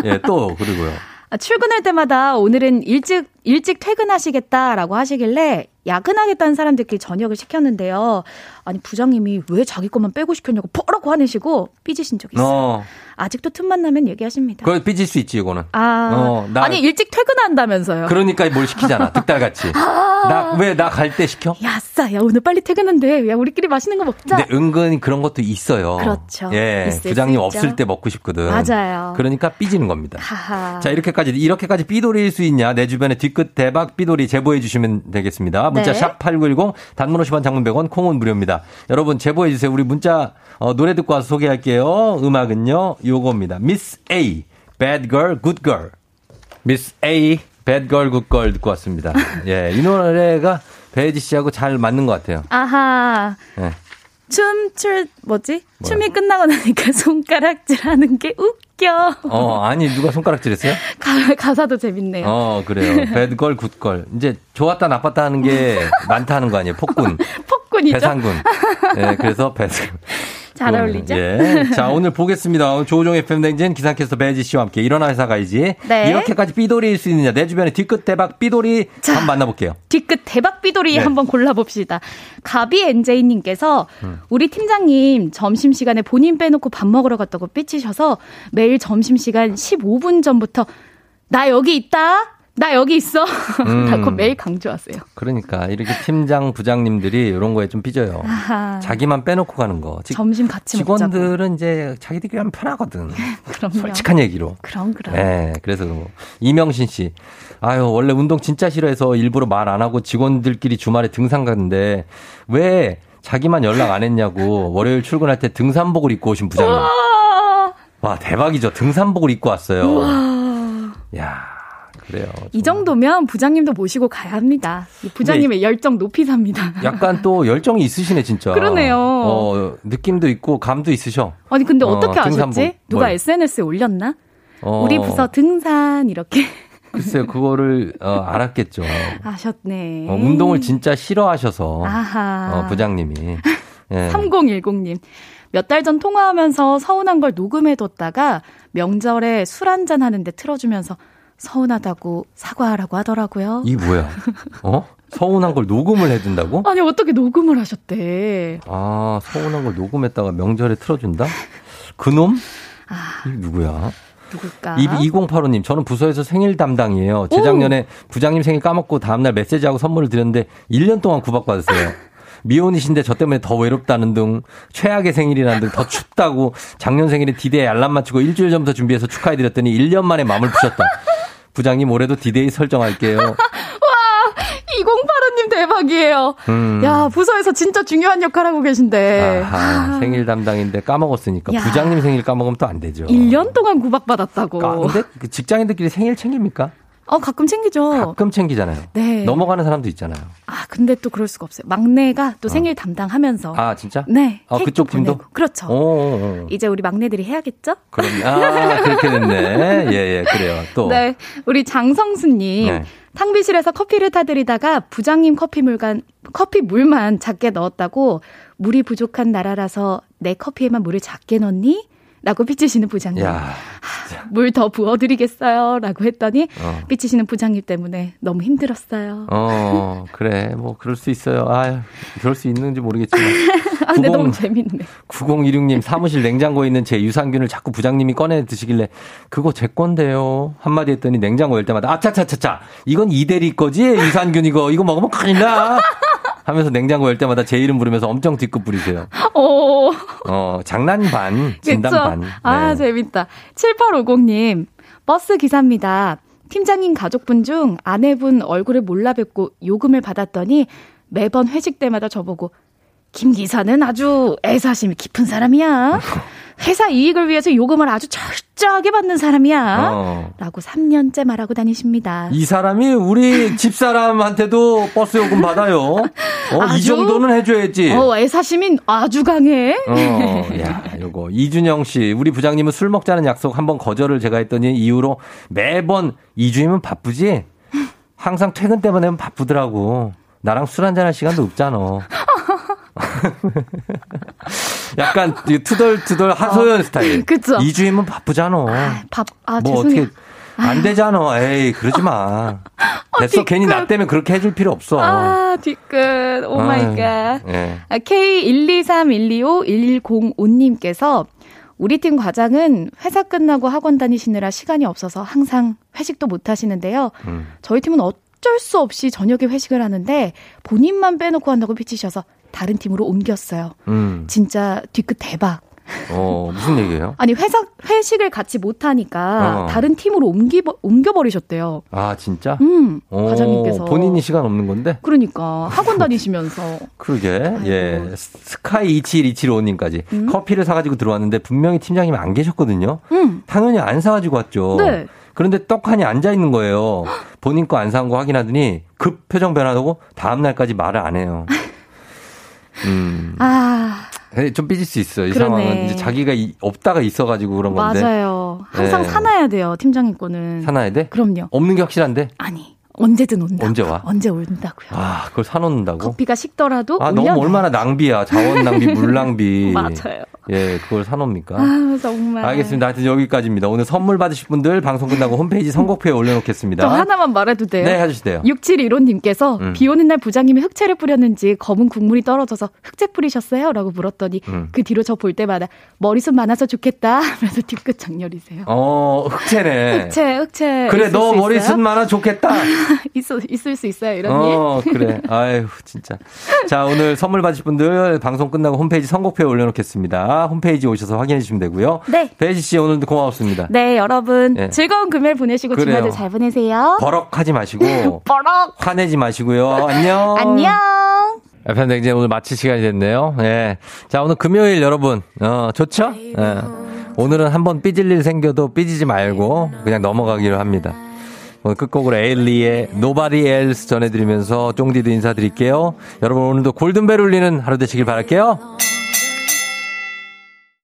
예, 또, 그리고요. 아, 출근할 때마다 오늘은 일찍 일찍 퇴근하시겠다라고 하시길래 야근하겠다는 사람들끼리 저녁을 시켰는데요. 아니 부장님이 왜 자기 것만 빼고 시켰냐고 버럭 화내시고 삐지신 적이 있어요. 어, 아직도 틈만 나면 얘기하십니다. 그걸 삐질 수 있지, 이거는. 아, 어, 나- 아니 일찍 퇴근한다면서요. 그러니까 뭘 시키잖아. 득달같이. 나, 왜 나 갈 때 시켜? 야, 싸, 야 오늘 빨리 퇴근한대. 야 우리끼리 맛있는 거 먹자. 근데 은근히 그런 것도 있어요. 그렇죠. 예. 부장님. 없을 때 먹고 싶거든. 맞아요. 그러니까 삐지는 겁니다. 하하. 자, 이렇게까지, 이렇게까지 삐돌일 수 있냐? 내 주변에 뒤끝 대박 삐돌이 제보해 주시면 되겠습니다. 문자 네. 샵 8910, 단문 50원, 장문 100원, 콩은 무료입니다. 여러분 제보해 주세요. 우리 문자, 어, 노래 듣고 와서 소개할게요. 음악은요, 요겁니다. Miss A, Bad Girl, Good Girl. Miss A, Bad Girl, Good Girl 듣고 왔습니다. 예, 이 노래가 배지 씨하고 잘 맞는 것 같아요. 아하. 예. 춤출 뭐지? 뭐야? 춤이 끝나고 나니까 손가락질하는 게 웃겨. 어, 아니, 누가 손가락질 했어요? 가, 가사도 재밌네요. 어, 그래요. 배드걸, 굿걸. 이제 좋았다, 나빴다 하는 게 많다 하는 거 아니에요? 폭군. 폭군이죠. 배상군. 예, 그래서 배상. 잘 어울리죠? 예. 자, 오늘 보겠습니다. 조우종 FM 댕진 기상캐스터 배지 씨와 함께 일어나 회사 가야지. 네. 이렇게까지 삐돌이일 수 있느냐. 내 주변에 뒤끝 대박 삐돌이 한번 만나볼게요. 뒤끝 대박 삐돌이 네. 한번 골라봅시다. 가비 엔제이님께서 음. 우리 팀장님 점심시간에 본인 빼놓고 밥 먹으러 갔다고 삐치셔서 매일 점심시간 15분 전부터 나 여기 있다. 나 여기 있어. 음. 라고 매일 강조하세요. 그러니까 이렇게 팀장, 부장님들이 이런 거에 좀 삐져요. 아하. 자기만 빼놓고 가는 거. 직- 점심 같이 먹자고. 직원들은 이제 자기들끼리 하면 편하거든. 그럼요. 솔직한 얘기로. 그럼 그럼. 예, 그래서 그런 거. 이명신 씨. 아유, 원래 운동 진짜 싫어해서 일부러 말 안 하고 직원들끼리 주말에 등산 갔는데 왜 자기만 연락 안 했냐고 월요일 출근할 때 등산복을 입고 오신 부장님. 와, 와, 대박이죠. 등산복을 입고 왔어요. 우와. 야 그래요. 이 정도면 부장님도 모시고 가야 합니다. 이 부장님의 열정 높이 삽니다. 약간 또 열정이 있으시네, 진짜. 그러네요. 어, 느낌도 있고, 감도 있으셔. 아니 근데 어, 어떻게. 아셨지? 누가 뭘. SNS에 올렸나? 어, 우리 부서 등산 이렇게 글쎄요, 그거를, 어, 알았겠죠. 아셨네. 어, 운동을 진짜 싫어하셔서. 아하. 어, 부장님이. 예. 3010님. 몇 달 전 통화하면서 서운한 걸 녹음해뒀다가 명절에 술 한잔 하는데 틀어주면서 서운하다고 사과하라고 하더라고요. 이 뭐야? 어? 서운한 걸 녹음을 해둔다고? 아니, 어떻게 녹음을 하셨대? 아, 서운한 걸 녹음했다가 명절에 틀어준다? 그놈? 아. 이 누구야? 누굴까? 이 2085님, 저는 부서에서 생일 담당이에요. 재작년에 부장님 생일 까먹고 다음날 메시지하고 선물을 드렸는데 1년 동안 구박받았어요. 미혼이신데 저 때문에 더 외롭다는 등 최악의 생일이라는 등 더 춥다고 작년 생일에 디데이 알람 맞추고 일주일 전부터 준비해서 축하해드렸더니 1년 만에 마음을 푸셨다. 부장님 올해도 디데이 설정할게요. 와, 2085님 대박이에요. 음. 야, 부서에서 진짜 중요한 역할 하고 계신데. 아하, 생일 담당인데 까먹었으니까 야. 부장님 생일 까먹으면 또 안 되죠. 1년 동안 구박받았다고. 아, 근데 그 직장인들끼리 생일 챙깁니까? 어, 가끔 챙기죠. 가끔 챙기잖아요. 네. 넘어가는 사람도 있잖아요. 아, 근데 또 그럴 수가 없어요. 막내가 또 생일 담당하면서. 아, 진짜? 네. 아, 그쪽 팀도? 그렇죠. 오. 이제 우리 막내들이 해야겠죠? 그럼, 아, 그렇게 됐네. 예, 예, 그래요. 또. 네. 우리 장성수님. 네. 탕비실에서 커피를 타드리다가 부장님 커피 물간, 커피 물만 작게 넣었다고 물이 부족한 나라라서 내 커피에만 물을 작게 넣니? 라고 삐치시는 부장님. 야, 물더 부어드리겠어요. 라고 했더니 어. 삐치시는 부장님 때문에 너무 힘들었어요. 어, 그래. 뭐, 그럴 수 있어요. 아유, 그럴 수 있는지 모르겠지만. 아, 근데 90 너무 재밌네. 9016님, 사무실 냉장고에 있는 제 유산균을 자꾸 부장님이 꺼내 드시길래, 그거 제 건데요. 한마디 했더니 냉장고 열 때마다, 아차차차차, 이건 이대리 거지? 유산균 이거, 이거 먹으면 큰일 나! 하면서 냉장고 열 때마다 제 이름 부르면서 엄청 뒷끝 부리세요. 오. 어, 장난 반, 진담 그쵸? 반. 아, 네. 재밌다. 7850님, 버스 기사입니다. 팀장님 가족분 중 아내분 얼굴을 몰라 뵙고 요금을 받았더니 매번 회식 때마다 저보고 김 기사는 아주 애사심이 깊은 사람이야. 회사 이익을 위해서 요금을 아주 철저하게 받는 사람이야. 어. 라고 3년째 말하고 다니십니다. 이 사람이 우리 집사람한테도 버스 요금 받아요. 어, 이 아주? 정도는 해줘야지. 어, 애사심이 아주 강해. 어, 야, 요거. 이준영 씨, 우리 부장님은 술 먹자는 약속 한번 거절을 제가 했더니 이후로 매번 이주임은 바쁘지? 항상 퇴근 때문에 바쁘더라고. 나랑 술 한잔할 시간도 없잖아. 약간 이 투덜투덜 하소연 스타일. 어, 그쵸. 이주임은 바쁘잖아. 밥, 아, 뭐 죄송해요. 어떻게 안 되잖아. 에이, 그러지 마. 됐어. 괜히 나 때문에 그렇게 해줄 필요 없어. 아, 뒤끝. oh my god. 예. 아, K123125105님께서 우리 팀 과장은 회사 끝나고 학원 다니시느라 시간이 없어서 항상 회식도 못 하시는데요. 음. 저희 팀은 어쩔 수 없이 저녁에 회식을 하는데 본인만 빼놓고 한다고 비치셔서 다른 팀으로 옮겼어요. 음. 진짜 뒤끝 대박. 어, 무슨 얘기예요? 아니 회사 회식을 같이 못 하니까 어. 다른 팀으로 옮기 옮겨 버리셨대요. 아, 진짜? 음, 어, 과장님께서. 본인이 시간 없는 건데? 그러니까 학원 다니시면서 그러게. 예. 스카이 27275님까지 음. 커피를 사가지고 들어왔는데 분명히 팀장님이 안 계셨거든요. 음. 당연히 안 사가지고 왔죠. 네. 그런데 떡하니 앉아 있는 거예요. 본인 거안 사온 거 확인하더니 급 표정 변화하고 다음날까지 말을 안 해요. 음. 아 예, 좀 삐질 수 있어요. 이 그러네. 상황은 이제 자기가 이- 없다가 있어가지고 그런 건데. 맞아요. 항상 네. 사놔야 돼요 팀장님 거는. 사놔야 돼? 그럼요. 없는 게 확실한데? 아니 언제든 온다. 언제 와? 언제 온다고요. 아, 그걸 사놓는다고? 커피가 식더라도 아. 너무 얼마나 낭비야. 자원 낭비, 물 낭비. 맞아요. 예, 그걸 사놓습니까? 아 정말. 알겠습니다. 하여튼 여기까지입니다. 오늘 선물 받으실 분들 방송 끝나고 홈페이지 선곡표에 올려놓겠습니다. 저 하나만 말해도 돼요? 네, 해주세요. 6715님께서 음. 비 오는 날 부장님이 흑채를 뿌렸는지 검은 국물이 떨어져서 흑채 뿌리셨어요? 라고 물었더니 음. 그 뒤로 저 볼 때마다 머리숱 많아서 좋겠다 하면서 뒤끝 장렬이세요. 어, 흑채네. 흑채, 흑채. 그래, 있을 너수 머리숱? 많아 좋겠다. 있어, 있을 수 있어요, 이런 일. 어, 그래. 아유, 진짜. 자, 오늘 선물 받으실 분들 방송 끝나고 홈페이지 선곡표에 올려놓겠습니다. 홈페이지 오셔서 확인해 주시면 되고요. 네. 배지 씨 오늘도 고마웠습니다. 네, 여러분. 네. 즐거운 금요일 보내시고 그래요. 주말도 잘 보내세요. 버럭하지 마시고 버럭. 화내지 마시고요. 안녕. 안녕. FM 댕진 오늘 마칠 시간이 됐네요. 예. 자, 오늘 금요일 여러분, 어, 좋죠? 예. 오늘은 한번 삐질 일 생겨도 삐지지 말고 그냥 넘어가기로 합니다. 오늘 끝곡으로 에일리의 Nobody Else 전해드리면서 쫑디도 인사드릴게요. 여러분 오늘도 골든벨 울리는 하루 되시길 바랄게요.